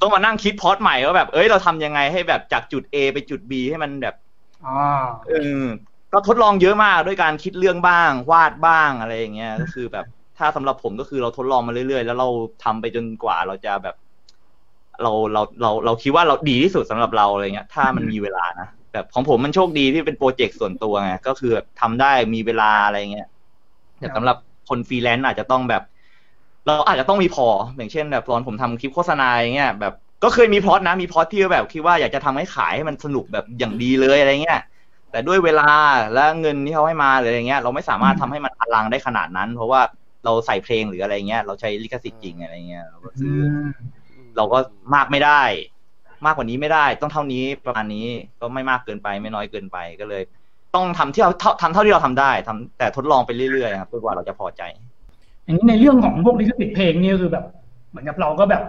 ต้องมานั่งคิดพล็อตใหม่ว่าแบบ เอ้ยเราทำยังไงให้แบบจากจุด A ไปจุด B ให้มันแบบอ๋อเออก็ทดลองเยอะมากด้วยการคิดเรื่องบ้าง วาดบ้างอะไรอย่างเงี้ยก็คือแบบถ้าสำหรับผมก็คือเราทดลองมาเรื่อยๆ แล้วเราทำไปจนกว่าเราจะแบบ เราเราเราเราคิดว่าเราดีที่สุดสำหรับเราอะไรเงี้ย ถ้ามันมีเวลานะแบบของผมมันโชคดีที่เป็นโปรเจกต์ส่วนตัวไงก็คือแบบทำได้มีเวลาอะไรเงี้ยแต่สำหรับคนฟรีแลนซ์อาจจะต้องแบบ เราอาจจะต้องมีพอ อย่างเช่น แบบตอนผมทำคลิปโฆษณาอย่างเงี้ยแบบก็เคยมีพล็อตนะมีพล็อตที่แบบคิดว่าอยากจะทำให้ขายให้มันสนุกแบบอย่างดีเลยอะไรเงี้ยแต่ด้วยเวลาและเงินที่เขาให้มาหรืออะไรเงี้ย เราไม่สามารถทำให้มันอลังได้ขนาดนั้น เพราะว่าเราใส่เพลงหรืออะไรเงี้ย เราใช้ลิขสิทธิ์จริงอะไรเงี้ยเราก็อืซื้ออม เราก็มากไม่ได้ มากกว่านี้ไม่ได้ ต้องเท่านี้ประมาณนี้ก็ไม่มากเกินไป ไม่น้อยเกินไปก็เลย ต้องทำที่เราเท่าทำเท่าที่เราทำได้ทำแต่ทดลองไปเรื่อยๆครับจนกว่าเราจะพอใจ อย่างนี้ในเรื่องของพวกลิขสิทธิ์เพลงนี่ก็คือแบบ เหมือนกับเราก็แบบ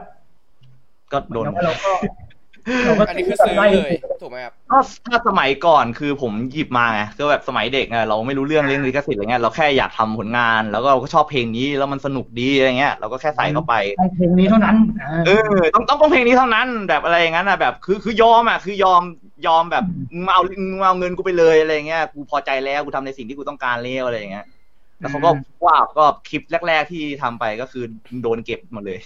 ก็เหมืโดอนนกับว่าเราก็ เราก็อันนี้คือซื้อไล่เลยถูกไหมครับก็ถ้าสมัยก่อนคือผมหยิบมาไงก็แบบสมัยเด็กไงเราไม่รู้เรื่องเรื่องลิขสิทธิ์อะไรเงี้ยเราแค่อยากทำผลงาน แล้วก็เราก็ชอบเพลงนี้แล้วมันสนุกดีอะไรเงี้ยเราก็แค่ใส่เข้าไปในเพลงนี้เท่านั้นอ่าเออต้องต้องต้องเพลงนี้เท่านั้นแบบอะไรอย่างนั้นอะแบบคือคือยอมอะคือยอมยอมแบบมึงมาเอามึงมาเอาเงินกูไปเลยอะไรเงี้ยกูพอใจแล้วกูทำในสิ่งที่กูต้องการแล้วอะไรอย่างเงี้ย แล้วเขาก็ว่าก็คลิปแรก ๆ ที่ทำไปก็คือโดนเก็บหมดเลย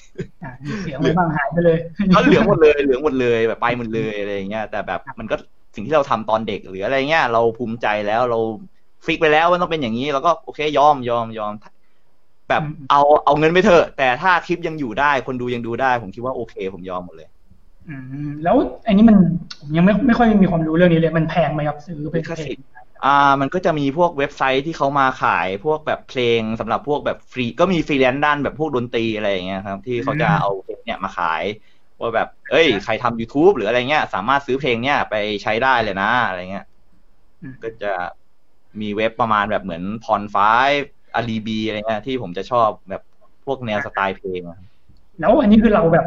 อ่ามีเสียงไว้บ้างหายไปเลยก็เหลืองหมดเลยเหลืองหมดเลยแบบไปหมดเลยอะไรอย่างเงี้ยแต่แบบมันก็สิ่งที่เราทำตอนเด็กหรืออะไรเงี้ยเราภูมิใจแล้วเราฟิกไปแล้วว่าต้องเป็นอย่างนี้เราก็โอเคยอมยอมยอมแบบเอาเอาเงินไปเถอะ แต่ถ้าคลิปยังอยู่ได้ คนดูยังดูได้ ผมคิดว่าโอเค ผมยอมหมดเลยอืมแล้วอันนี้มันผมยังไม่ไม่ค่อยมีความรู้เรื่องนี้เลย มันแพงไหมครับซื้อเป็นลิขเพลสิงทธิ์ อ่ามันก็จะมีพวกเว็บไซต์ที่เขามาขายพวกแบบเพลงสำหรับพวกแบบฟรีก็มีฟรีแลนซ์ด้านแบบพวกดนตรีอะไรอย่างเงี้ยครับ ที่เขาจะเอาเพลงเนี่ยมาขายว่าแบบ เอ้ย ใครทำ YouTube หรืออะไรเงี้ย สามารถซื้อเพลงเนี่ยไปใช้ได้เลยนะอะไรเงี้ยอืมก็จะมีเว็บประมาณแบบเหมือนพรไฟอารีบีอะไรเงี้ยที่ผมจะชอบแบบพวกแนวสไตล์เพลงอะแล้วอันนี้คือเราแบบ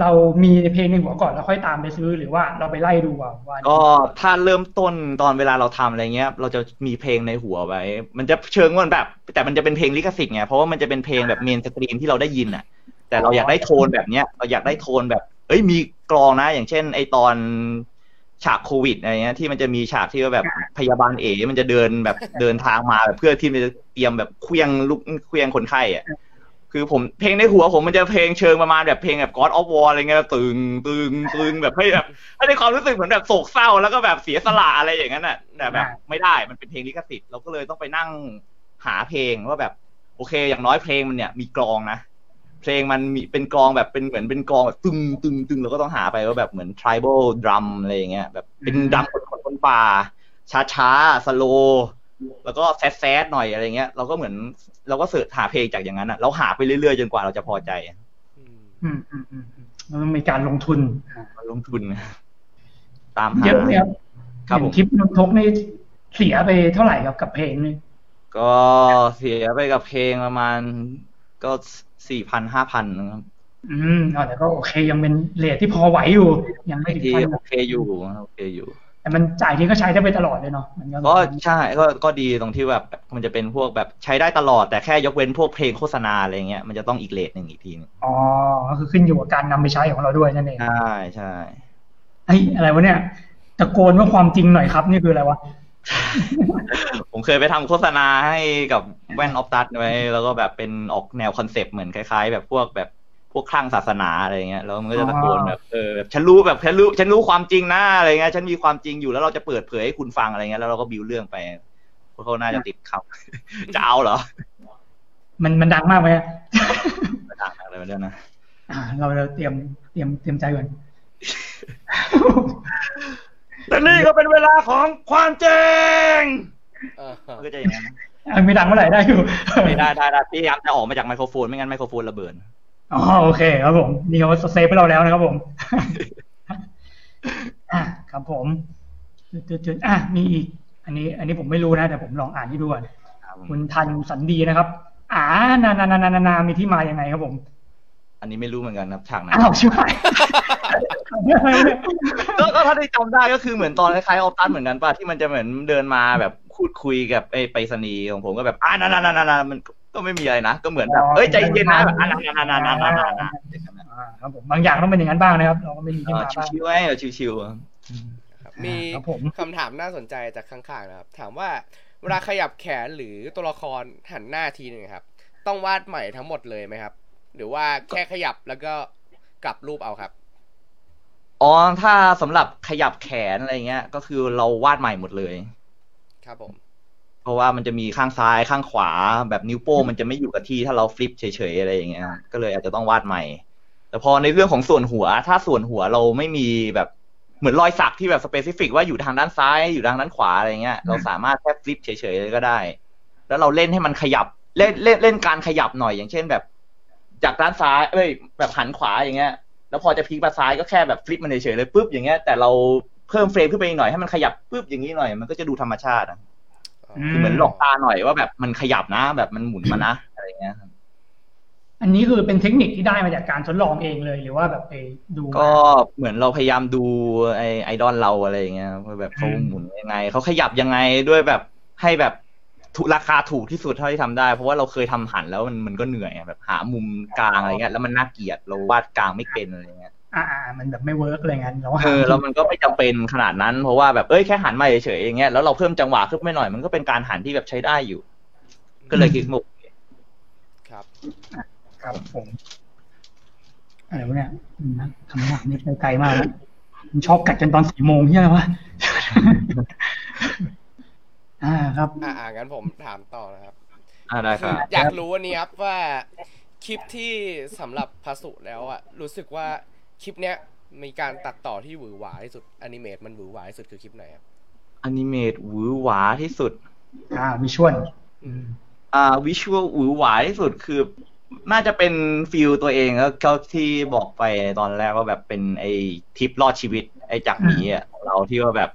เรามีเพลงในหัวก่อนแล้วค่อยตามไปซื้อหรือว่าเราไปไล่ดูว่าก็ถ้าเริ่มต้นตอนเวลาเราทำอะไรเงี้ย เราจะมีเพลงในหัวไว้ มันจะเชิงว่าแบบ แต่มันจะเป็นเพลงลิขสิทธิ์ไงเพราะว่ามันจะเป็นเพลงแบบ mainstream ที่เราได้ยินอะ แต่เราอยากได้โทนแบบเนี้ยเราอยากได้โทนแบบ เอ้ยมีกลองนะ อย่างเช่น ไอตอนฉากโควิดอะไรเงี้ยที่มันจะมีฉากที่ว่าแบบพยาบาลเอ๋มันจะเดินแบบเดินทางมาแบบเพื่อที่จะเตรียมแบบเคลียงลุกเคลียงคนไข้อะ คือผมเพลงในหัวผมมันจะเพลงเชิงประมาณแบบเพลงแบบ God of War อะไรเงี้ยตึงตึงตึงแบบให้แบบให้ในความรู้สึกเหมือนแบบโศกเศร้าแล้วก็แบบเสียสละอะไรอย่างนั้นน่ะแต่แบบไม่ได้มันเป็นเพลงลิขสิทธิ์เราก็เลยต้องไปนั่งหาเพลงว่าแบบ โอเค อย่างน้อยเพลงมันเนี่ยมีกลองนะเพลงมันมีเป็นกลองแบบเป็นเหมือนเป็นกลองแบบตึงตึงตึงเราก็ต้องหาไปว่าแบบเหมือน tribal drum อะไรอย่างเงี้ยแบบเป็นดรัมคนคนคนป่าช้าช้าสโล แล้วก็แซดแซดหน่อยอะไรเงี้ยเราก็เหมือนเราก็เสิร์ชหาเพลงจากอย่างนั้นอะเราหาไปเรื่อยๆจนกว่าเราจะพอใจอืมอืมอืมมันต้องมีการลงทุนลงทุนนะตามหาเยอะเลยครับครับเห็ผนมคลิปนนทกนี่เสียไปเท่าไหร่ครับกับเพลงนี่ก็เสียไปกับเพลงประมาณก็สี่พันห้าพันนะครับอืมอ๋อแต่ก็โอเคยังเป็นเรทที่พอไหวอยู่ ยังไม่ถึงที่พันโอเคอยู่โอเคอยู่ แต่มันจ่ายทีก็ใช้ได้ไปตลอดเลยเนาะมันก็ก็ใช่ก็ก็ดีตรงที่แบบมันจะเป็นพวกแบบใช้ได้ตลอด แต่แค่ยกเว้นพวกเพลงโฆษณาอะไรเงี้ยมันจะต้องอีก rate หนึ่งอีกทีนึงอ๋อก็คือขึ้นอยู่กับการนำไปใช้ของเราด้วยนั่นเองใช่ใช่ไอ้ยอะไรวะเนี่ยตะโกนว่าความจริงหน่อยครับนี่คืออะไรวะผมเคยไปทำโฆษณาให้กับแว่นออฟตัดไว้แล้วก็แบบเป็นออกแนว concept เหมือนคล้าย ๆ แบบพวกแบบพ วกคลั่งศาสนาอะไรเงี้ยแล้วมันก็จะตะโกนแบบเออแบบฉันรู้แบบฉันรู้ฉันรู้ความจริงนะอะไรเงี้ยฉันมีความจริงอยู่แล้วเราจะเปิดเผยให้คุณฟังอะไรเงี้ยแล้วเราก็บิวเรื่องไปเพราะเขาน่าจะติดคำจะเอาเหรอ มันมันดังมากไหมอะไม่ต่างอะไรมาด้วยนะอ่าเราเราเตรียมเตรียมเตรียมใจก่อนแต่นี่ก็เป็นเวลาของความจริงอ่าฮะก็จะอย่างนั้นเอ้ยไม่ดังเมื่อไหร่ได้อยู่ ไม่ได้ได้ได้พยายามจะออกมาจากไมโครโฟนไม่งั้นไมโครโฟนระเบิด อ๋อโอเคครับผมนี่เขาเซฟให้เราแล้วนะครับผมอะครับผมจุดๆๆอะมีอีก อันนี้ อันนี้ผมไม่รู้นะแต่ผมลองอ่านให้ดูก่อนคุณทันสันดีนะครับอ่านานานานานานามีที่มายังไงครับผม อันนี้ไม่รู้เหมือนกันครับฉากไหนอ้าวชิบหายก็ก็ถ้าได้จำได้ก็คือเหมือนตอนคล้ายๆออฟตันเหมือนกันป่ะที่มันจะเหมือนเดินมาแบบพูดคุยกับไอ้ไปรษณีย์ของผมก็แบบอ่านานานานานามัน ก็ไม่มีอะไรนะ ก็เหมือนแบบเอ้ยใจเย็นนะแบบอ่านานานานานานานาอ่าครับผมบางอย่างต้องเป็นอย่างนั้นบ้างนะครับเราก็ไม่มีที่มาบ้างชิวๆไว้เออชิวๆครับมีครับผมคำถามน่าสนใจจากข้างๆนะครับ ถามว่าเวลาขยับแขนหรือตัวละครหันหน้าทีหนึงครับ ต้องวาดใหม่ทั้งหมดเลยไหมครับ หรือว่าแค่ขยับแล้วก็กลับรูปเอาครับอ๋อถ้าสำหรับขยับแขนอะไรเงี้ย ก็คือเราวาดใหม่หมดเลย ครับผม เพราะว่ามันจะมีข้างซ้ายข้างขวา แบบนิ้วโป้งมันจะไม่อยู่กับที่ถ้าเรา flip เฉยๆอะไรอย่างเงี้ยก็เลยอาจจะต้องวาดใหม่ แต่พอในเรื่องของส่วนหัว ถ้าส่วนหัวเราไม่มีแบบเหมือนรอยสักที่แบบ specific ว่าอยู่ทางด้านซ้ายอยู่ทางด้านขวาอะไรเงี้ย เราสามารถแค่ flip เฉยๆเลยก็ได้ แล้วเราเล่นให้มันขยับเล่นเล่นเล่นการขยับหน่อยอย่างเช่นแบบ จากด้านซ้ายเอ้ยแบบหันขวาอย่างเงี้ย แล้วพอจะพลิกมาซ้ายก็แค่แบบ flip มันเฉยๆเลยปุ๊บอย่างเงี้ยแต่เราเพิ่มเฟรมขึ้นไปอีกหน่อยให้มันขยับปุ๊บอย่างนี้หน่อยมันก็จะดูธรรมชาติอะ คือเหมือนหลอกตาหน่อยว่าแบบมันขยับนะ แบบมันหมุนมานะอะไรเงี้ยครับอันนี้คือเป็นเทคนิคที่ได้มาจากการทดลองเองเลยหรือว่าแบบไปดูมาก็เหมือนเราพยายามดูไอไอดอลเราอะไรอย่างเงี้ยว่าแบบเขาอืมหมุนยังไงเขาขยับยังไงด้วยแบบให้แบบถูกราคาถูกที่สุดเท่าที่ทำได้ เพราะว่าเราเคยทำหันแล้วมันมันก็เหนื่อยอะแบบหามุมกลางอะไรเงี้ยแล้วมันน่าเกลียดเราวาดกลางไม่เป็นอะไรเงี้ย อ่าอ่ามันแบบไม่เวิร์กอะไรเงี้ยเราเออแล้วมันก็ไม่จำเป็นขนาดนั้น เพราะว่าแบบเอ้ยแค่หันมาเฉยๆอย่างเงี้ยแล้วเราเพิ่มจังหวะขึ้นไม่หน่อยมันก็เป็นการหันที่แบบใช้ได้อยู่ ก็เลยคิดมุกครับครับผมอะไรวะเนี่ยอืมนะคำถามนี่ไปไกลมากแล้วมันชอบกัดกันตอนสี่โมงใช่ไหมวะอ่าครับ อ่าอ่างั้นผมถามต่อนะครับ อ่าได้คคืรัอบอยากรู้วันนี้ครับว่าคลิปที่สำหรับพาสุแล้วอะรู้สึกว่า คลิปเนี้ยมีการตัดต่อที่หวือหวาที่สุดอนิเมตมันหวือหวาที่สุดคือคลิปไหนครับอนิเมตหวือหวาที่สุด อ่าวิชวลอืมอ่าวิชวลหวือหวาที่สุดคือ น่าจะเป็นฟิลตัวเองแล้วเขาที่บอกไปตอนแรกว่าแบบเป็นไอ้ทริปรอดชีวิต ไอ้จากหมีอะของเราที่ว่าแบบ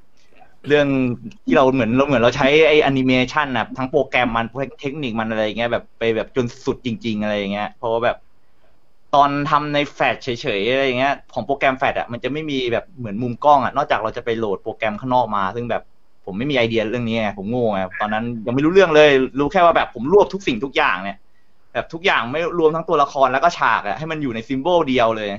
เรื่องที่เราเหมือนเราเหมือนเราใช้ไอ้แอนิเมชันนะทั้งโปรแกรมมันเทคนิคมันอะไรอย่างเงี้ยแบบไปแบบจนสุดจริง ๆ อะไรอย่างเงี้ยเพราะว่าแบบ ตอนทำในแฟลชเฉยๆอะไรอย่างเงี้ยของโปรแกรมแฟลชอะมันจะไม่มีแบบเหมือนมุมกล้องอะนอกจากเราจะไปโหลดโปรแกรมข้างนอกมา ซึ่งแบบผมไม่มีไอเดียเรื่องนี้ไงผมโง่ไงตอนนั้นยังไม่รู้เรื่องเลย รู้แค่ว่าแบบผมรวบทุกสิ่งทุกอย่างเนี่ย แบบทุกอย่างไม่รวมทั้งตัวละครแล้วก็ฉากอะให้มันอยู่ในซิมโบลเดียวเลย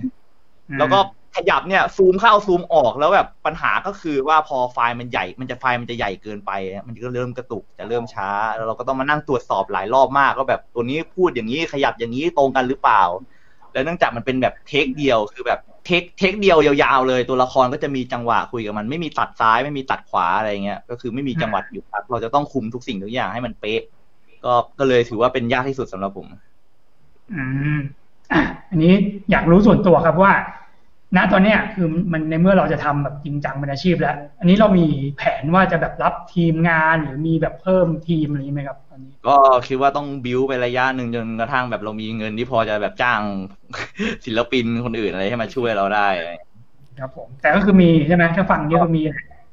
แล้วก็ขยับเนี่ยซูมเข้าซูมออกแล้วแบบปัญหาก็คือว่าพอไฟล์มันใหญ่ มันจะไฟล์มันจะใหญ่เกินไป มันก็เริ่มกระตุกจะเริ่มช้า แล้วเราก็ต้องมานั่งตรวจสอบหลายรอบมากว่าแบบตัวนี้พูดอย่างนี้ขยับอย่างนี้ตรงกันหรือเปล่า แล้วเนื่องจากมันเป็นแบบเทคเดียวคือแบบเทคเทคเดียวยาวๆเลย ตัวละครก็จะมีจังหวะคุยกับมันไม่มีตัดซ้ายไม่มีตัดขวาอะไรเงี้ยก็คือไม่มีจังหวะหยุดพักเราจะต้องคุมทุกสิ่งทุกอย่างให้มันเป๊ะก็ก็เลยถือว่าเป็นยากที่สุดสำหรับผม อืมอะอันนี้อยากรู้ส่วนตัวครับว่า ณตอนเนี้ยคือมันในเมื่อเราจะทำแบบจริงจังเป็นอาชีพแล้ว อันนี้เรามีแผนว่าจะแบบรับทีมงานหรือมีแบบเพิ่มทีมอะไรอย่างนี้ไหมครับตอนนี้ ก็คิดว่าต้องบิวไประยะหนึ่งจนกระทั่งแบบเรามีเงินที่พอจะแบบจ้างศิลปินคนอื่นอะไรให้มาช่วยเราได้ครับผมแต่ก็คือมีใช่ไหมถ้าฟังนี่ก็มี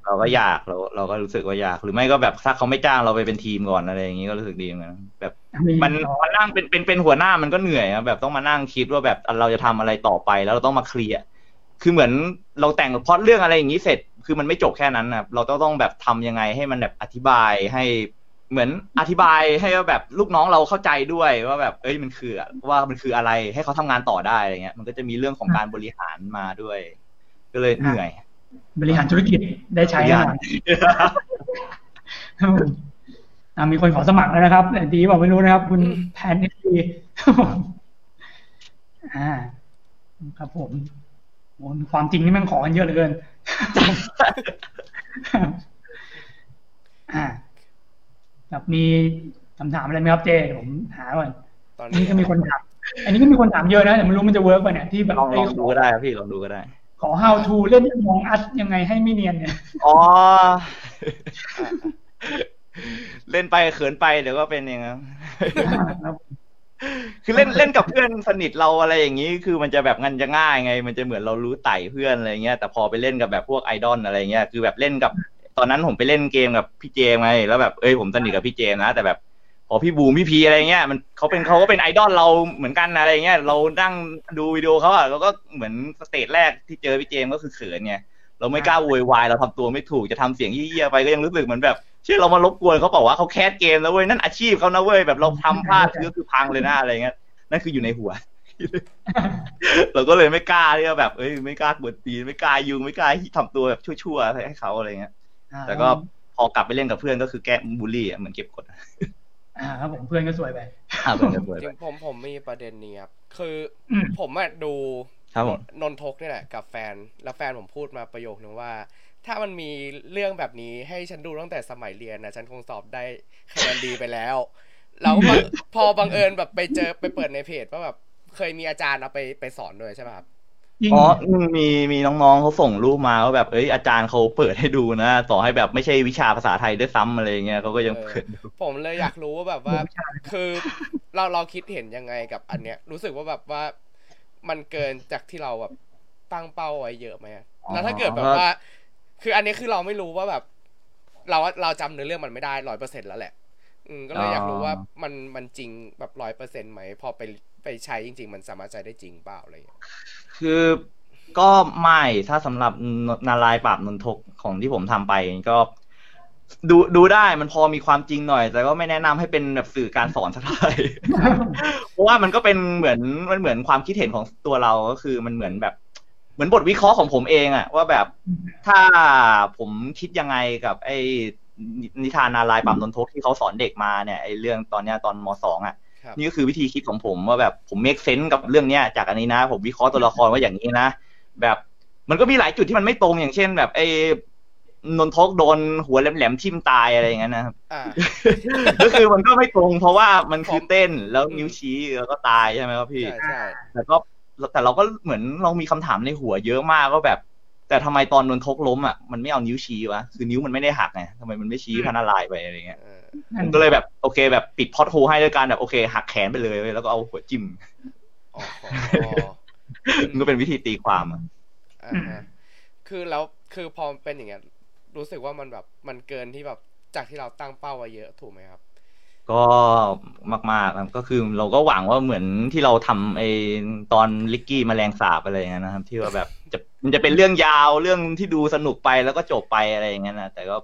เราก็อยากเราเราก็รู้สึกว่าอยาก หรือไม่ก็แบบถ้าเขาไม่จ้างเราไปเป็นทีมก่อนอะไรอย่างนี้ก็รู้สึกดีเหมือนกันแบบมันมันนั่งเป็นเป็นเป็นหัวหน้ามันก็เหนื่อยอะแบบต้องมานั่งคิดว่าแบบเราจะทำอะไรต่อไป แล้วเราต้องมาเคลียร์ คือเหมือนเราแต่งพล็อตเรื่องอะไรอย่างนี้เสร็จ คือมันไม่จบแค่นั้นนะเราต้องต้องแบบทำยังไงให้มันแบบอธิบายให้เหมือนอธิบายให้ว่าแบบลูกน้องเราเข้าใจด้วยว่าแบบเอ้ยมันคือว่ามันคืออะไรให้เขาทำงานต่อได้อะไรเงี้ย มันก็จะมีเรื่องของการบริหารมาด้วย ก็เลยเหนื่อย บริหารธุรกิจได้ใช้แน่นอนครับผมอะมีคนขอสมัครแล้วนะครับแต่ดีบอกไม่รู้นะครับ คุณแพนเอซีอ่าครับผม โอ้ความจริงนี่แมันขอกันเยอะเหลือเกินอ่าแบบมีคำถามอะไรไหมครับเจเดี๋ยวผมหาก่อนตอนอันนี้นี้ก็มีคนถามอันนี้ก็มีคนถามเยอะนะแต่ไม่รู้มันจะเวิร์กป่ะเนี่ยที่แบบลองลเอ้ยองดูก็ได้ครับพี่ลองดูก็ได้ ขอ how to เล่นมองอัดยังไงให้ไม่เนียนเนี่ยอ๋ออะเล่นไปเขินไปเดี๋ยวก็เป็นเองครับ คือเล่นเล่นกับเพื่อนสนิทเราอะไรอย่างนี้ คือมันจะแบบมันจะง่ายไง มันจะเหมือนเรารู้ไส้เพื่อนอะไรเงี้ย แต่พอไปเล่นกับแบบพวกไอดอลอะไรเงี้ย คือแบบเล่นกับ ตอนนั้นผมไปเล่นเกมกับพี่เจมไง แล้วแบบเอ้ยผมสนิทกับพี่เจมนะ แต่แบบพอพี่บูมพี่พีอะไรเงี้ย มันเขาเป็นเขาก็เป็นไอดอลเราเหมือนกันอะไรเงี้ย เรานั่งดูวิดีโอเขาอะเราก็เหมือน stage แรกที่เจอพี่เจมก็คือเขินไง เราไม่กล้าโวยวาย เราทำตัวไม่ถูก จะทำเสียงเหี้ยไปก็ยังรู้สึกเหมือนแบบ เชี่ยเรามารบกวนเขาบอกว่าเขา cast เกมแล้วเว้ยนั่นอาชีพเขานะเว้ยแบบเราทำพลาดคือก็คือพังเลยนะอะไรเงี้ยนั่นคืออยู่ในหัว เราก็เลยไม่กล้าที่จะแบบเอ้ยไม่กล้ากวนตีนไม่กล้ายุงไม่กล้าทำตัวแบบชั่วๆให้เขาอะไรเงี้ยแต่ก็พอกลับไปเล่นกับเพื่อนก็คือแก้บูลลี่อะเหมือนเก็บกดอ่าครับผมเพื่อนก็สวยไปอ่าเหมือนกันเลยจริงผมผมมีประเด็นนี้ครับคืออืมผมอะดูครับผมนนทกเนี่ยแหละกับแฟนแล้วแฟนผมพูดมาประโยคนึงว่า ถ้ามันมีเรื่องแบบนี้ให้ฉันดูตั้งแต่สมัยเรียนนะฉันคงสอบได้คะแนนดีไปแล้วแล้วบังพอบังเอิญแบบไปเจอไปเปิดในเพจว่าแบบเคยมีอาจารย์เอาไปไปสอนด้วยใช่ป่ะครับยิ่งอ๋ออืมมีมีน้องๆเขาส่งรูปมาว่าแบบเอ้ยอาจารย์เขาเปิดให้ดูนะต่อให้แบบไม่ใช่วิชาภาษาไทยด้วยซ้ำอะไรเงี้ยเขาก็ยังเปิดดูผมเลยอยากรู้ว่าแบบว่าคือเราเราคิดเห็นยังไงกับอันเนี้ย รู้สึกว่าแบบว่ามันเกินจากที่เราแบบตั้งเป้าไว้เยอะไหมอะแล้วถ้าเกิดแบบว่า คืออันนี้คือเราไม่รู้ว่าแบบ เราเราจำเนื้อเรื่องมันไม่ได้ร้อยเปอร์เซ็นแล้วแหละ อืมก็เลยอยากรู้ว่ามันมันจริงแบบร้อยเปอร์เซ็นไหมพอไปไปใช้จริง ๆ มันสามารถใช้ได้จริงเปล่าอะไรอย่างเงี้ยคือก็ไม่ถ้าสำหรับนารายณ์ปราบนนทกของที่ผมทำไปก็ ดูดูได้มันพอมีความจริงหน่อย แต่ก็ไม่แนะนำให้เป็นแบบสื่อการสอนสักเท่าไหร่เพราะว่ามันก็เป็นเหมือนมันเหมือนความคิดเห็นของตัวเราก็คือมันเหมือนแบบ เหมือนบทวิเคราะห์ของผมเองอะว่าแบบถ้าผมคิดยังไงกับ ไอ้นิทานนารายณ์ปราบนนทกที่เขาสอนเด็กมาเนี่ยไอ้เรื่องตอนเนี้ยตอนมสองอะครับนี่ก็คือวิธีคิดของผมว่าแบบผมเมคเซนส์กับเรื่องเนี้ยจากอันนี้นะ ผมวิเคราะห์ตัวละครว่าอย่างนี้นะแบบมันก็มีหลายจุดที่มันไม่ตรงอย่างเช่น แบบไอ้นนทกโดนหัวแหลมๆทิ่มตายอะไรอย่างนั้นนะครับอ่าก็คือมันก็ไม่ตรง เพราะว่ามันคือเต้นแล้วอืมนิ้วชี้แล้วก็ตายใช่ไหมครับพี่ใช่ใช่แต่ก็ แต่เราก็เหมือนเรามีคำถามในหัวเยอะมากว่าแบบ แต่ทำไมตอนนนทกล้มอะมันไม่เอานิ้วชี้วะคือนิ้วมันไม่ได้หักไงทำไมมันไม่ชี้พันลายไปอะไรเงี้ยเออผมก็เลยแบบโอเค แบบปิดพอดโฮให้ด้วยการแบบโอเค หักแขนไปเลยเว้ยแล้วก็เอาหัวจิ้มอ๋อมันก็เป็นวิธีตีความอะอ่าฮะคือแล้วคือพอเป็นอย่างเงี้ยรู้สึกว่ามันแบบมันเกินที่แบบจากที่เราตั้งเป้าไว้เยอะถูกไหมครับ ก็มากๆครับก็คือเราก็หวังว่าเหมือนที่เราทำไอตอนลิกกี้แมลงสาบอะไรอย่างเงี้ยนะครับ ที่ว่าแบบจะมันจะเป็นเรื่องยาวเรื่องที่ดูสนุกไปแล้วก็จบไปอะไรอย่างเงี้ยนะแต่ก็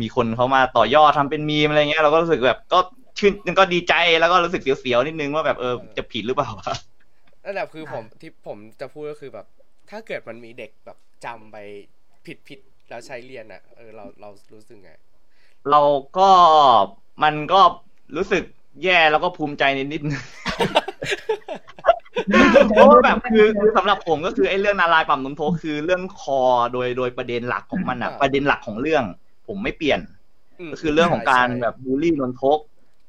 มีคนเขามาต่อยอดทำเป็นมีมอะไรเงี้ยเราก็รู้สึกแบบก็ชื่นก็ดีใจแล้วก็รู้สึกเสียวๆนิดนึงว่าแบบเออจะผิดหรือเปล่าวะนั่นแหละคือผมที่ผมจะพูดก็คือแบบ ถ้าเกิดมันมีเด็กแบบจำไปผิดผิดๆแล้วใช้เรียนอะเออเราเรารู้สึกไงเราก็ มันก็รู้สึกแย่แล้วก็ภูมิใจนิดๆนึงเพราะว่าแบบคือคือสำหรับผมก็คือไอ้เรื่องนารายณ์ปั๊มนมโทคือเรื่องคอโดยโดยประเด็นหลักของมันอะอ่าประเด็นหลักของเรื่อง ผมไม่เปลี่ยนมก็คือเรื่องของการใช่แบบบูลลี่นนทก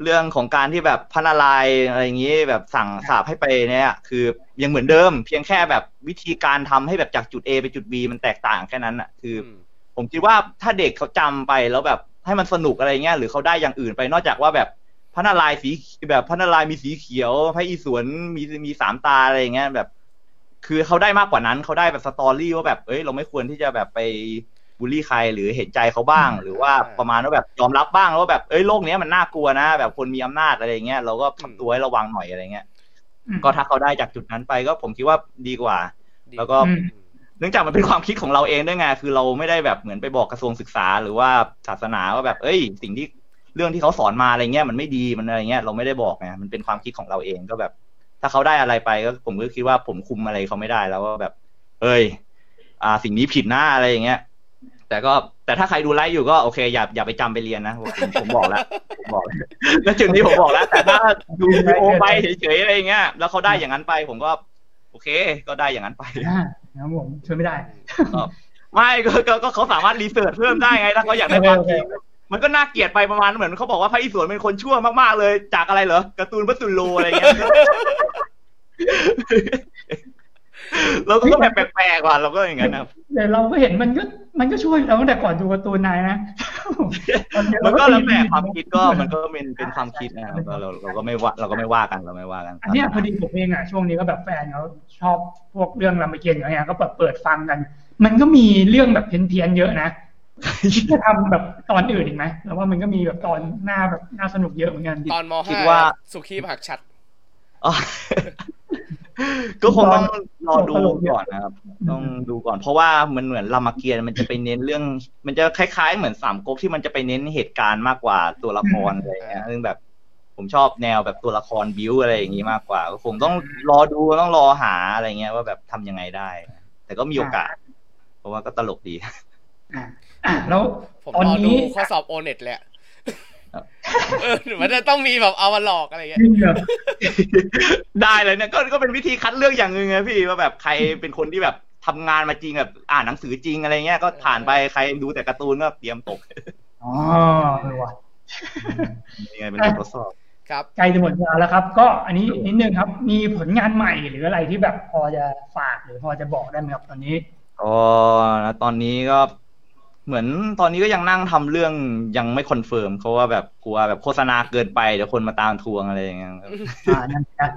เรื่องของการที่แบบพันนารายณ์อะไรอย่างนี้แบบสั่งสาบให้ไปเนี่ย คือยังเหมือนเดิม เพียงแค่แบบวิธีการทำให้แบบจากจุด A ไปจุด B มันแตกต่างแค่นั้นอะคืออมผมคิดว่าถ้าเด็กเขาจำไปแล้วแบบ ให้มันสนุกอะไรเงี้ยหรือเขาได้อย่างอื่นไปนอกจากว่าแบบพระนารายณ์สีแบบพระนารายณ์มีสีเขียว พระอีสวนมีมีสามตาอะไรอย่างเงี้ยแบบ คือเขาได้มากกว่านั้นเขาได้แบบสตอรี่ว่าแบบเอ้ยเราไม่ควรที่จะแบบไปบูลลี่ใครหรือเห็นใจเขาบ้าง หรือว่าประมาณว่าแบบยอมรับบ้างแล้วว่าแบบเอ้ยโลกเนี้ยมันน่ากลัวนะ แบบคนมีอำนาจอะไรอย่างเงี้ยเราก็ทำตัวให้ระวังหน่อยอะไรเงี้ยอืมก็ถ้าเขาได้จากจุดนั้นไปก็ผมคิดว่าดีกว่าดีแล้วก็อืม เนื่องจากมันเป็นความคิดของเราเองด้วยไงคือเราไม่ได้แบบเหมือนไปบอกกระทรวงศึกษาหรือว่าศาสนาว่าแบบ เอ้ย สิ่งที่เรื่องที่เขาสอนมาอะไรเงี้ยมันไม่ดีมันอะไรเงี้ยเราไม่ได้บอกไงมันเป็นความคิดของเราเองก็แบบ ถ้าเขาได้อะไรไปก็ผมก็คิดว่าผมคุมอะไรเขาไม่ได้แล้วว่าแบบ เอ้ย อ่า สิ่งนี้ผิดหน้าอะไรอย่างเงี้ยแต่ก็แต่ถ้าใครดูไลฟ์อยู่ก็โอเคอย่าอย่าไปจำไปเรียนนะผมผมบอกแล้วผมบอกแล้วแล้วจุดนี้ผมบอกแล้ว แต่ถ้าดูวิดีโอไปเฉยๆอะไรเงี้ยแล้วเขาได้อย่างนั้นไป ผมก็ โอเค ก็ได้อย่างนั้นไป นะครับผมช่วยไม่ได้ไม่ก็ก็ก็เขาสามารถรีเสิร์ชเพิ่มได้ไงถ้าเขาอยากได้ความจริงมันก็น่าเกลียดไปประมาณเหมือนเขาบอกว่าพระอิศวรเป็นคนชั่วมากๆเลย จากอะไรเหรอการ์ตูนพัตุลโลอะไรเงี้ย เราก็แบบแปลกๆว่ะเราก็อย่างนั้นนะครับแต่เราก็เห็นมันก็มันก็ช่วยเราตั้งแต่ก่อนดูการ์ตูนนายนะมันก็แล้วแต่ความคิดก็มันก็เป็นเป็นความคิดนะครับก็เราเราก็ไม่ว่าเราก็ไม่ว่ากันเราไม่ว่ากันอันเนี้ยพอดีผมเองอะช่วงนี้ก็แบบแฟนเขาชอบพวกเรื่องรามเกียรติ์อย่างเงี้ยก็เปิดเปิดฟังกัน มันก็มีเรื่องแบบเพี้ยนๆเยอะนะจะทำแบบตอนอื่นอีกไหมแล้วว่ามันก็มีแบบตอนหน้าแบบน่าสนุกเยอะเหมือนกันตอนมคิดห้าว่าสุขีมหักชัดอ๋อ ก็คงต้องรอดูก่อนนะครับ ต้องดูก่อน เพราะว่ามันเหมือนรามเกียรติ์มันจะไปเน้นเรื่อง มันจะคล้ายๆ เหมือนสามก๊กที่มันจะไปเน้นเหตุการณ์มากกว่าตัวละครอะไรอย่างเงี้ยซึ่งแบบ ผมชอบแนวแบบตัวละครบิวอะไรอย่างงี้มากกว่า ก็คงต้องรอดูต้องรอหาอะไรเงี้ยว่าแบบทำยังไงได้ แต่ก็มีโอกาส เพราะว่าก็ตลกดี อะอะแล้วผมตอนรอดูนี้ข้อสอบโอเน็ตแหลยอะเออหรือ มันจะต้องมีแบบเอามาหลอกอะไรเงี้ยจริงเหรอได้เลยเนี่ยก็ก็เป็นวิธีคัดเลือกอย่างหนึ่งไงพี่ว่าแบบใครเป็นคนที่แบบทำงานมาจริงแบบอ่านหนังสือจริงอะไรเงี้ยก็ผ่านไปใครดูแต่การ์ตูนก็เตรียมตกอ๋อเออว่ะยังไงเป็นบททดสอบครับใกล้จะหมดเวลาแล้วครับ ก็อันนี้นิดนึงครับ มีผลงานใหม่หรืออะไรที่แบบพอจะฝากหรือพอจะบอกได้ไหมครับตอนนี้ก็นะตอนนี้ก็ เหมือนตอนนี้ก็ยังนั่งทำเรื่องยังไม่ confirm เพราะว่าแบบกลัวแบบโฆษณาเกินไปเดี๋ยวคนมาตามทวงอะไรอย่างเงี้ยอ่านั่นนะ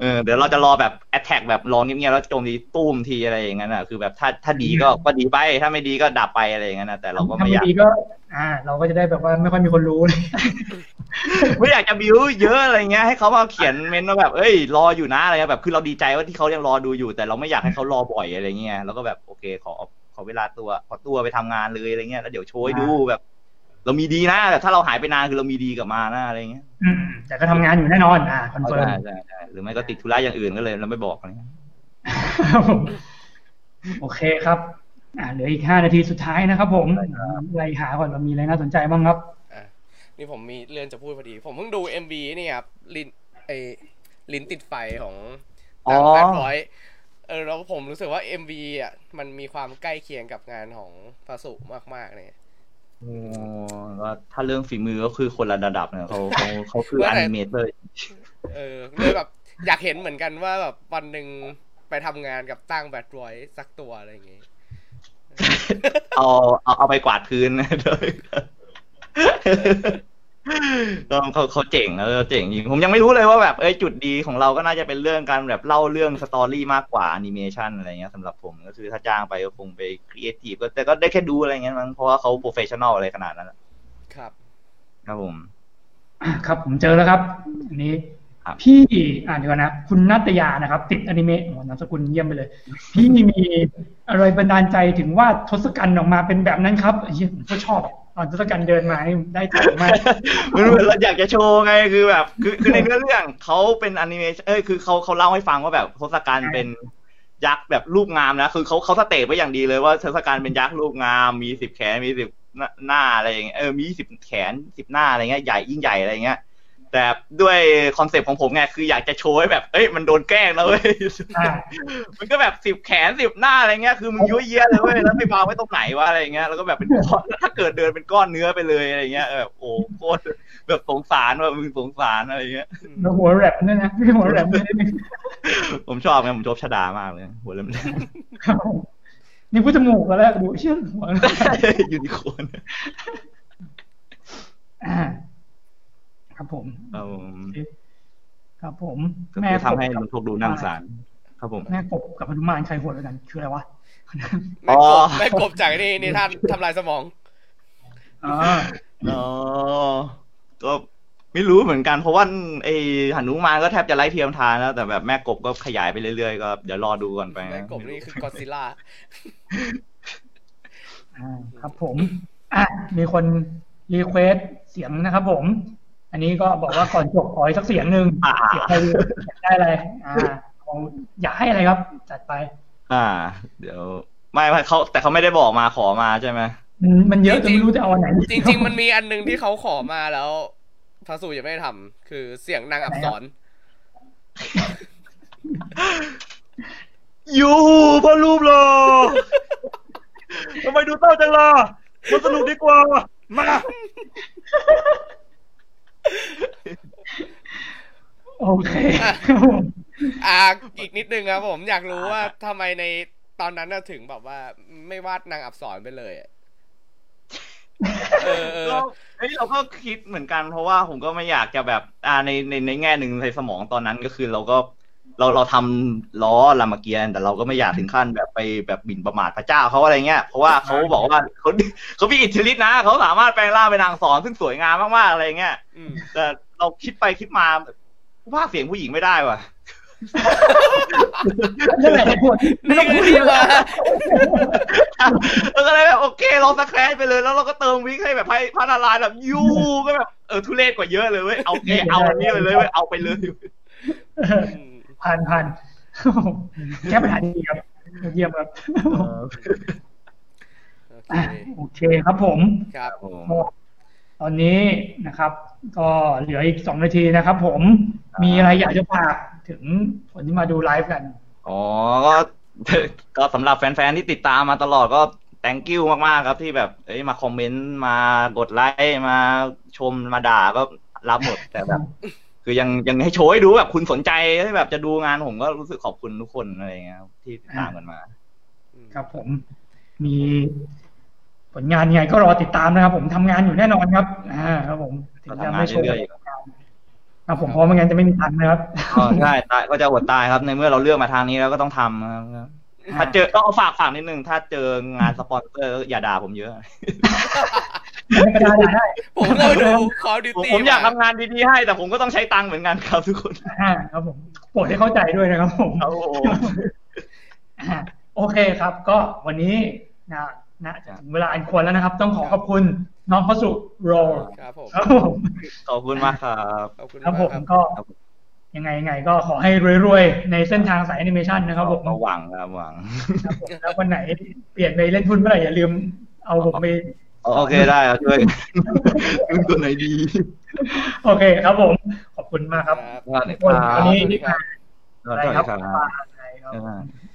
เออเดี๋ยวเราจะรอแบบแอ t แทกแบบรอเงียบๆแล้วโจมตีตุ้มทีอะไรอย่างเงี้ยน่ะคือแบบถ้าถ้าดีก็ก็ดีไป ถ้าไม่ดีก็ดับไปอะไรอย่างเงี้ยนะแต่เราก็ถ้าไม่ไม่อยากดีก็ อ่า เราก็จะได้แบบว่าไม่ค่อยมีคนรู้เลยไม่อยากจะบิวเยอะอะไรเงี้ยให้เขามาเขียนเมนต์ว่าแบบเอ้ยรออยู่นะอะไรเงี้ยแบบคือเราดีใจว่าที่เขายังรอดูอยู่ แต่เราไม่อยากให้เขารอบ่อยอะไรเงี้ยแล้วก็แบบโอเคขอ ขอเวลาตัวขอตัวไปทำงานเลยอะไรเงี้ยแล้วเดี๋ยวโชว์ให้ดูแบบ เรามีดีนะแต่ถ้าเราหายไปนานคือเรามีดีกลับมานะอะไรเงี้ยอืมแต่ก็ทำงานอยู่แน่นอนอ่า confirm ใช่ใช่ใช่หรือไม่ก็ติดธุระอย่างอื่นก็เลยเราไม่บอกอะไรเงี้ยครับผมโอเคครับ อ่าเหลืออีกห้านาทีสุดท้ายนะครับ ผมไล่หาก่อนว่ามีอะไรน่าสนใจบ้างครับอะนี่ผมมีเรื่องจะพูดพอดี ผมเพิ่งดู MV นี่ครับลินไอลิ้นติดไฟของตั้ง Badvoice เออแล้วผมรู้สึกว่า MV อะมันมีความใกล้เคียงกับงานของพระสุมากๆเลยโอ้ก็ถ้าเรื่องฝีมือก็คือคนละระดับเนี่ยเขาเขาเขาคือ animatorเออเลยแบบอยากเห็นเหมือนกันว่าแบบวันหนึ่งไปทำงานกับตั้ง Badvoice สักตัวอะไรอย่างงี้ เอาเอาเอาไปกวาดพื้น ก็เขาเขาเจ๋งแล้วเจ๋งจริงผมยังไม่รู้เลยว่าแบบเอ้ยจุดดีของเราก็น่าจะเป็นเรื่องการแบบเล่าเรื่อง story มากกว่าแอนิเมชันอะไรเงี้ยสำหรับผมก็คือถ้าจ้างไปก็คงไปครีเอทีฟก็แต่ก็ได้แค่ดูอะไรเงี้ยมั้งเพราะว่าเขา professional อะไรขนาดนั้นอะครับ ครับผมอะครับผมเจอแล้วครับ อันนี้ครับพี่อ่านดีกว่านะ คุณนัตยานะครับ ติดอนิเมะโอ้โหนามสกุลเยี่ยมไปเลย พี่มีอะไรบันดาลใจถึงว่าทศกัณฐ์ออกมาเป็นแบบนั้นครับเฮียผมก็ชอบ ตอนทศกัณฐ์เดินมานี่ได้ใจมากมันเหมือนเราอยากจะโชว์ไงคือแบบ คือคือในเนื้อเรื่องเขาเป็นแอนิเมชันเอ้ยคือเขาเขาเล่าให้ฟังว่าแบบทศกัณฐ์เป็นยักษ์แบบรูปงามนะคือเขาเขา state ไว้อย่างดีเลยว่าทศกัณฐ์เป็นยักษ์รูปงาม มีสิบแขนมีสิบหน้าอะไรอย่างเงี้ยเออมีสิบแขนสิบหน้าอะไรเงี้ยใหญ่ยิ่งใหญ่อะไรเงี้ย แต่ด้วย concept ของผมไงคืออยากจะโชว์ให้แบบ เอ้ยมันโดนแกล้งแล้วเว้ยอ่ามันก็แบบสิบแขนสิบหน้าอะไรเงี้ยคือมึงยั้วเยี้ยเลยเว้ยแล้วไปวางไว้ตรงไหนวะอะไรเงี้ยแล้วก็แบบเป็นก้อนถ้าเกิดเดินเป็นก้อนเนื้อไปเลยอะไรเงี้ยแบบโอ้โคตรแบบสงสารว่ามึงสงสารอะไรเงี้ยแล้วหัวแรปเนี่ยนะพี่หัวแรปเนี่ยผมชอบไงผมชอบชดามากเลย หัวเริ่มครับผมนี่พูดจมูกแล้วแหละดูเชื่อหัวยูนิโคร์นอ่า ครับผมครับผมครับผมก็คือทำให้ลุงทกดูนั่งสารครับผมแม่กบกับพนุมานใครโหดกว่ากัน คืออะไรวะแม่อ๋กอบแม่กบจากนี่นี่ท่านทำลายสมองอ๋ออ๋อก็ไม่รู้เหมือนกันเพราะว่าไอ้หันุมานก็แทบจะไร้เทียมทานแล้วแต่แบบแม่กบก็ขยายไปเรื่อยๆก็เดี๋ยวรอดูก่อนไปแม่กบนี่คือกอซิล่าอ่าครับผม อะมีคน request เสียงนะครับผม อันนี้ก็บอกว่าก่อนจบขออีกสักเสียงหนึ่งอ่าเสียงใครอยากได้อะไรอ่าของอยากให้อะไรครับ จัดไป อ่า เดี๋ยว ไม่ไม่เขาแต่เขาไม่ได้บอกมาขอมาใช่ไหมมันมันเยอะจนไม่รู้จะเอาอันไหนจริง ๆ มันมีอันหนึงที่เขาขอมาแล้วพระสูยังไม่ได้ทำคือเสียงนางอับสรยูพ่อรูปหรอทำไมดูเต้าจังล่ะมันสนุกดีกว่า มา โอเคอ่าอีกนิดนึงครับผมอยากรู้ว่าทำไมในตอนนั้นน่ะถึงแบบว่าไม่วาดนางอับสรไปเลยอะเออเออเราเฮ้ยเราก็คิดเหมือนกันเพราะว่าผมก็ไม่อยากจะแบบ อ่าในในในแง่หนึ่งในสมองตอนนั้นก็คือเราก็ เราเราทำล้อรามเกียรติ์แต่เราก็ไม่อยากถึงขั้นแบบไปแบบบินประมาทพระเจ้าเขาอะไรเงี้ยเพราะว่าเขาบอกว่าเขาเขามีอิทธิฤทธิ์นะเขาสามารถแปลงร่างเป็นนางสอนซึ่งสวยงามมากๆอะไรเงี้ยอืมแต่เราคิดไปคิดมาว่าเสียงผู้หญิงไม่ได้ว่ะนั่นแหละเหตุผลไม่นี่ต้องคืพูอดที่เยอะมาเราก็เลยแบบโอเคเราสแครชไปเลยแล้วเราก็เติมวิกให้แบบให้พระนารายณ์แบบยูก็แบบเออทุเรศกว่าเยอะเลยเว้ยเอาเอเอาอันนี้เลยเลยเว้ยเอาไปเลยอืม ผ่านผ่านแค่ปัญหาดีครับเยี่ยมครับโอเคอะโอเคครับผมครับหมดตอนนี้นะครับ ก็เหลืออีกสองนาทีนะครับผมมีอะไรอยากจะฝากถึงคนที่มาดูไลฟ์กัน อ๋อ ก็ก็สำหรับแฟนๆ ที่ติดตามมาตลอดก็ thank you มากๆ ครับที่แบบเอ้ยมาคอมเมนต์มากดไลค์มาชมมาด่าก็รับหมดแต่แบบ คือยังยังให้โชว์ให้ดูแบบคุณสนใจที่แบบจะดูงานผมก็รู้สึกขอบคุณทุกคนอะไรอย่างเงี้ยครับที่ติดตามกันมา ครับผม มีผลงานยังไงก็รอติดตามนะครับ ผมทำงานอยู่แน่นอนครับอ่าครับผมถึงจะไม่โชว์ก็ทำงานเรื่อยๆอยู่ครับผมเพราะไม่งั้นจะไม่มีตังค์นะครับก็ใช่ตายก็จะอดตายครับ ในเมื่อเราเลือกมาทางนี้แล้วก็ต้องทำครับถ้าเจอต้องเอาฝากฝากนิดนึงถ้าเจองานสปอนเซอร์อย่าด่าผมเยอะ ไม่ก็ได้ได้ผมก็ดู Call of ผม Duty ผมอยากมทำงานดีๆให้ แต่ผมก็ต้องใช้ตังค์เหมือนกันครับทุกคนอ่าครับผมโปรดให้เข้าใจด้วยนะครับผมครับผมอ่าโอเคครับ ก็วันนี้นะนะถึงเวลาอันควรแล้วนะครับ ต้องขอขอบคุณน้องพระสุโรครับผมครับผมขอบคุณมากครับขอบคุณครับมากผมครับก็ครับยังไงยังไงก็ขอให้รวยๆ ในเส้นทางสายแอนิเมชันนะครับผมก็หวังครับหวังครับผมแล้ววันไหนเปลี่ยนไปเล่นทุนเมื่อไหร่อย่าลืมเอาผมไป โอเคได้ครับช่วยดูตัวไหนดี โอเคครับผม ขอบคุณมากครับครับสวัสดีทุกคนครัวันบนี้สวัสดีครับ